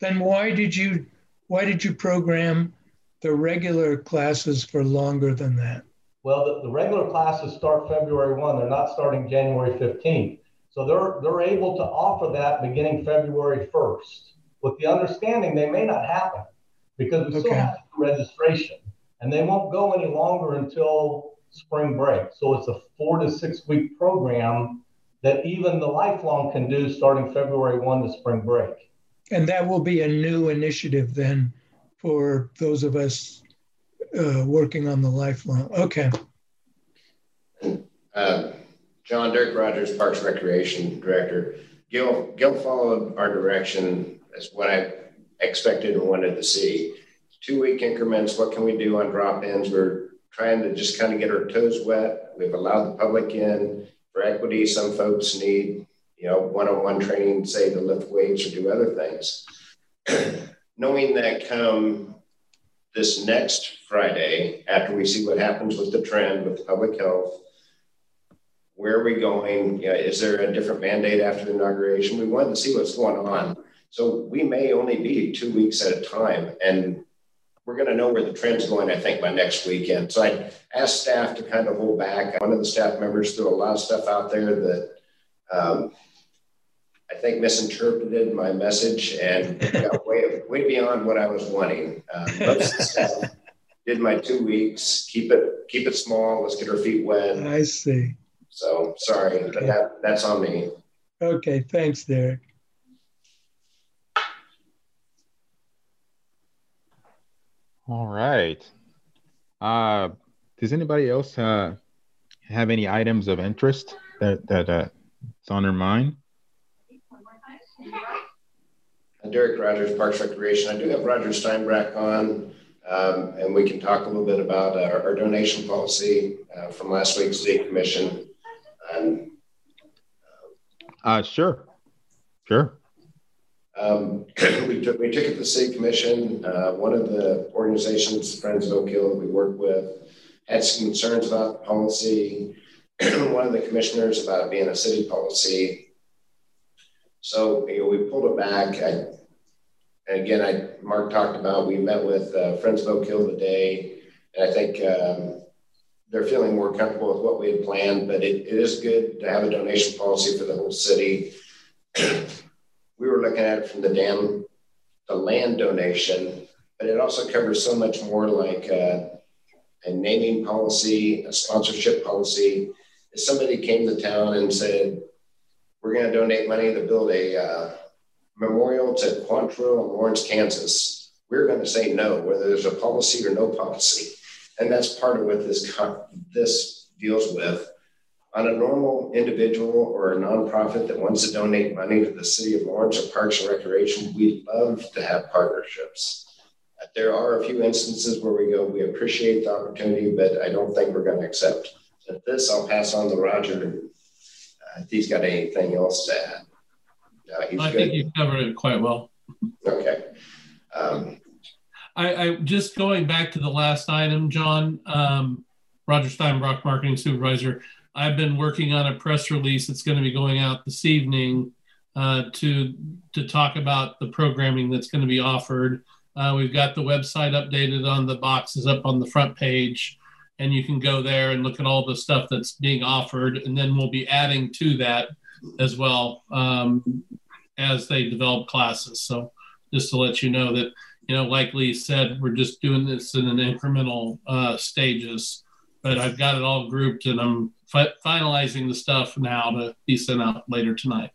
M: Then why did you why did you program the regular classes for longer than that?
N: Well, the, the regular classes start February 1. They're not starting January 15th. So they're they're able to offer that beginning February 1st with the understanding they may not happen because we okay. still have registration and they won't go any longer until spring break. So it's a four to six week program that even the lifelong can do starting February 1 to spring break.
M: And that will be a new initiative then for those of us uh, working on the lifelong. Okay.
G: Uh, John Derek Rogers, Parks Recreation Director. Gil, Gil followed our direction as what I expected and wanted to see. Two week increments, what can we do on drop ins? We're trying to just kind of get our toes wet. We've allowed the public in for equity. Some folks need, you know, one on one training, say to lift weights or do other things. Knowing that come this next Friday, after we see what happens with the trend with public health, where are we going? You know, is there a different mandate after the inauguration? We wanted to see what's going on. So we may only be two weeks at a time. And we're going to know where the trend's going, I think, by next weekend. So I asked staff to kind of hold back. One of the staff members threw a lot of stuff out there that um, I think misinterpreted my message and got way, way beyond what I was wanting. Um, did my two weeks. Keep it keep it small. Let's get our feet wet.
M: I see.
G: So sorry, okay. but that, that's on me.
M: Okay, thanks, Derek.
C: All right. Uh, does anybody else uh, have any items of interest that that uh, it's on their mind?
G: Derek Rogers, Parks Recreation. I do have Roger Steinbrock on, um, and we can talk a little bit about our, our donation policy uh, from last week's state commission. Um,
C: uh, sure, sure.
G: Um, we, took, we took it to the city commission. Uh, one of the organizations, Friends of Oak Hill, that we work with, had some concerns about the policy. one of the commissioners about it being a city policy. So you know, we pulled it back. I, and again, I Mark talked about we met with uh, Friends of Oak Hill today, and I think um, they're feeling more comfortable with what we had planned. But it, it is good to have a donation policy for the whole city looking at it from the dam, the land donation, but it also covers so much more like uh, a naming policy, a sponsorship policy. If somebody came to town and said, we're going to donate money to build a uh, memorial to Quantrill in Lawrence, Kansas, we're going to say no, whether there's a policy or no policy. And that's part of what this, this deals with on a normal individual or a nonprofit that wants to donate money to the city of Lawrence or Parks and Recreation, we love to have partnerships. There are a few instances where we go, we appreciate the opportunity, but I don't think we're going to accept. At this, I'll pass on to Roger uh, if he's got anything else to add.
I: Uh, I good. think you covered it quite well.
G: Okay. Um,
I: I, I, just going back to the last item, John. Um, Roger Steinbrock, marketing supervisor. I've been working on a press release that's going to be going out this evening uh, to to talk about the programming that's going to be offered. Uh, we've got the website updated on the boxes up on the front page, and you can go there and look at all the stuff that's being offered. And then we'll be adding to that as well um, as they develop classes. So just to let you know that, you know, like Lee said, we're just doing this in an incremental uh, stages. But I've got it all grouped, and I'm fi- finalizing the stuff now to be sent out later tonight.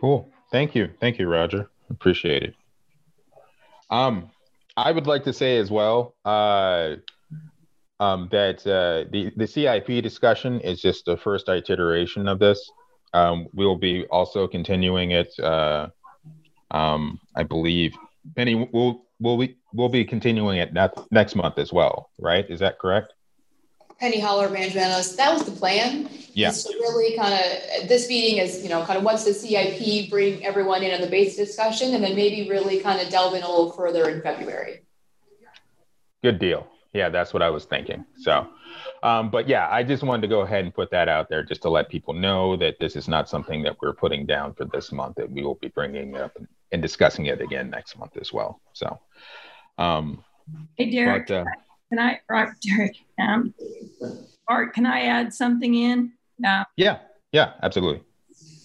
C: Cool. Thank you. Thank you, Roger. Appreciate it. Um, I would like to say as well uh, um, that uh, the the CIP discussion is just the first iteration of this. Um, we will be also continuing it. Uh, um, I believe Penny will will we will be continuing it next next month as well, right? Is that correct?
A: Penny Holler management analyst. That was the plan.
C: Yeah.
A: So really kind of this meeting is, you know, kind of once the CIP bring everyone in on the base discussion and then maybe really kind of delve in a little further in February.
C: Good deal. Yeah, that's what I was thinking. So, um, but yeah, I just wanted to go ahead and put that out there just to let people know that this is not something that we're putting down for this month, that we will be bringing up and discussing it again next month as well. So, um,
H: hey, Derek, but, uh, can I, right, Derek, um, Art, can I add something in?
C: Uh, yeah, yeah, absolutely.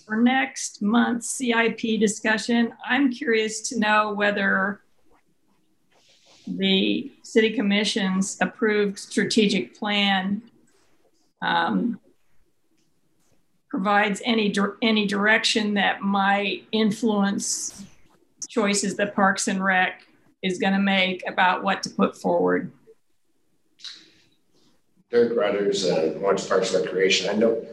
H: For next month's CIP discussion, I'm curious to know whether the city commission's approved strategic plan um, provides any any direction that might influence choices that Parks and Rec is going to make about what to put forward.
G: Derek Rogers, uh, Parks Recreation. I know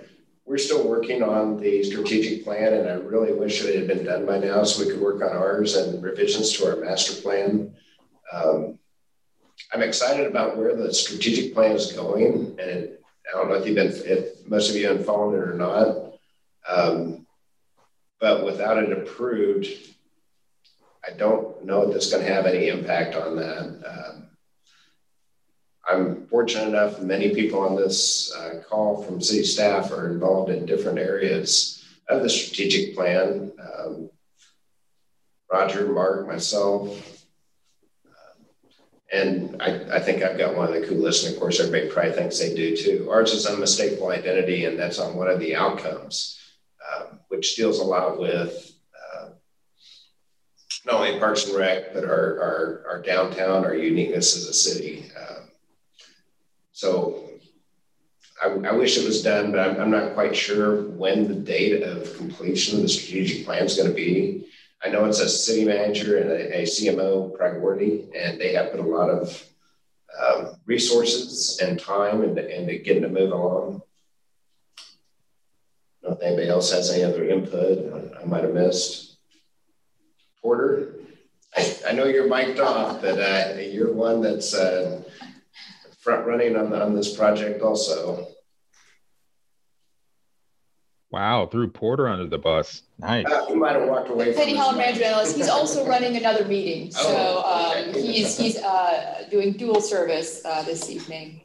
G: we're still working on the strategic plan, and I really wish it had been done by now so we could work on ours and revisions to our master plan. Um, I'm excited about where the strategic plan is going, and I don't know if you've been, if most of you have followed it or not. Um, but without it approved, I don't know if it's going to have any impact on that. Um, I'm fortunate enough, many people on this uh, call from city staff are involved in different areas of the strategic plan. Um, Roger, Mark, myself, and I, I, think I've got one of the coolest, and of course, everybody probably thinks they do too. Ours is unmistakable identity, and that's on one of the outcomes, um, which deals a lot with uh, not only Parks and Rec, but our, our, our downtown, our uniqueness as a city. Um, so I, I, wish it was done, but I'm, I'm, not quite sure when the date of completion of the strategic plan is going to be. I know it's a city manager and a, a CMO priority, and they have put a lot of um, resources and time and, into getting to move along. I don't know if anybody else has any other input I might have missed. Porter, I, I, know you're mic'd off, but uh, you're one that's uh, front running on, on this project also.
C: Wow, threw Porter under the bus. Nice.
G: Uh, he might have walked away.
A: Penny Holland Manager Analyst. He's also running another meeting, so oh, okay. um, he's he's uh, doing dual service uh, this evening.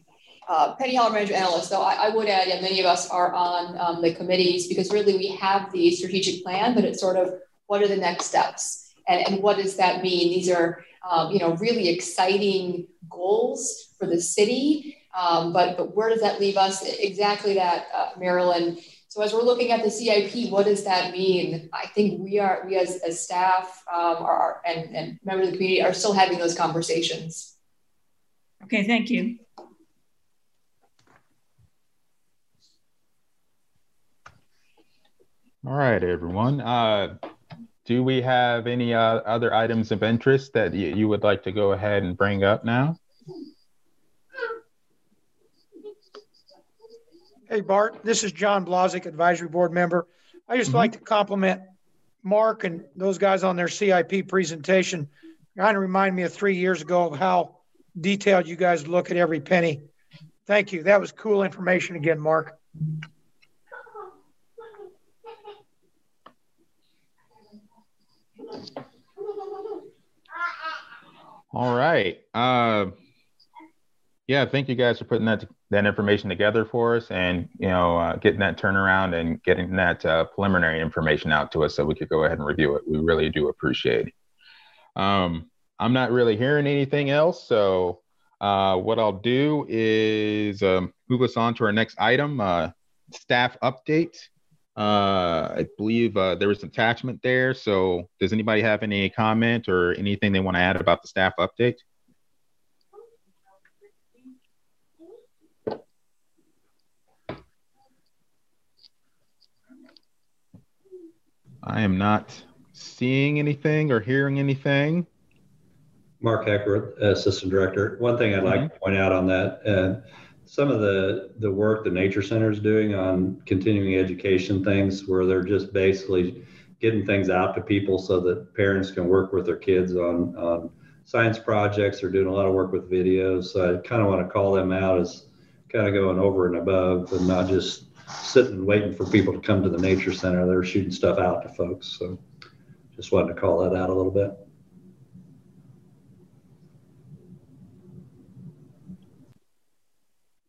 A: Uh, Penny Holland Manager Analyst, though I, I, would add, yeah, many of us are on um, the committees because really we have the strategic plan, but it's sort of what are the next steps and, and what does that mean? These are um, you know really exciting goals for the city, um, but but where does that leave us? Exactly that, uh, Marilyn so as we're looking at the CIP, what does that mean? I think we are, we as, as staff um, are, and, and members of the community are still having those conversations.
H: Okay, thank you.
C: All right, everyone. Uh, do we have any uh, other items of interest that you would like to go ahead and bring up now?
L: Hey, Bart, this is John Blazik, Advisory Board member. I just mm-hmm. like to compliment Mark and those guys on their CIP presentation. Kind of remind me of three years ago of how detailed you guys look at every penny. Thank you. That was cool information again, Mark.
C: All right. Uh, yeah, thank you guys for putting that that information together for us, and you know, uh, getting that turnaround and getting that uh, preliminary information out to us so we could go ahead and review it. We really do appreciate it. Um, I'm not really hearing anything else, so uh, what I'll do is um, move us on to our next item, uh, staff update. Uh, I believe uh, there was an attachment there. So, does anybody have any comment or anything they want to add about the staff update? I am not seeing anything or hearing anything.
O: Mark Hecker, Assistant Director. One thing I'd like mm-hmm. to point out on that, uh, some of the, the work the Nature Center is doing on continuing education things where they're just basically getting things out to people so that parents can work with their kids on, on science projects. They're doing a lot of work with videos. So I kind of want to call them out as kind of going over and above and not just sitting and waiting for people to come to the nature center. They're shooting stuff out to folks. So just wanted to call that out a little bit.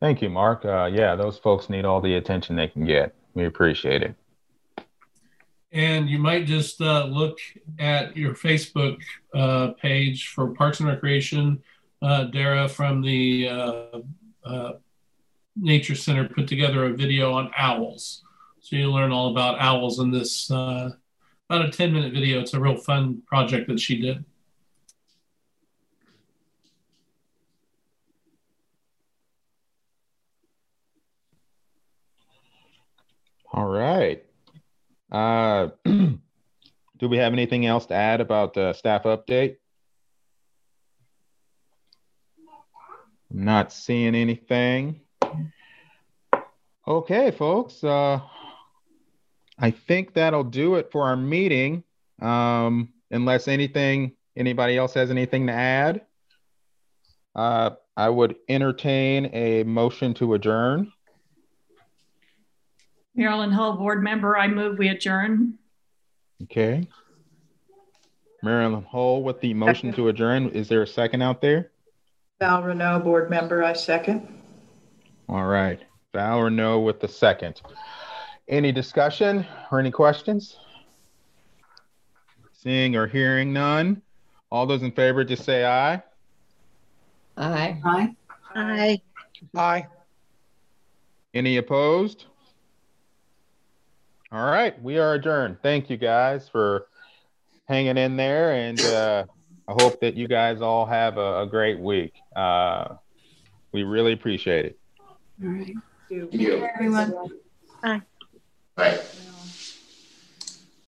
C: Thank you, Mark. Uh, yeah, those folks need all the attention they can get. We appreciate it.
I: And you might just uh, look at your Facebook uh, page for Parks and Recreation. Uh, Dara from the uh, uh, Nature Center put together a video on owls. So you learn all about owls in this about a 10 minute video. It's a real fun project that she did.
C: All right. Uh, do we have anything else to add about the staff update? I'm not seeing anything. Okay, folks. Uh, I think that'll do it for our meeting. Um, unless anything, anybody else has anything to add, uh, I would entertain a motion to adjourn.
H: Marilyn Hull, board member, I move we adjourn.
C: Okay. Marilyn Hull with the motion to adjourn. Is there a second out there?
F: Val Renault, board member, I second.
C: All right. Val Renault with the second. Any discussion or any questions? Seeing or hearing none. All those in favor, just say aye.
E: Aye.
K: Aye.
B: Aye.
L: Aye.
C: Any opposed? All right, we are adjourned. Thank you guys for hanging in there, and uh, I hope that you guys all have a, a great week. Uh, we really appreciate it.
K: All right.
G: Thank you.
K: Everyone.
B: Aye.
G: Bye.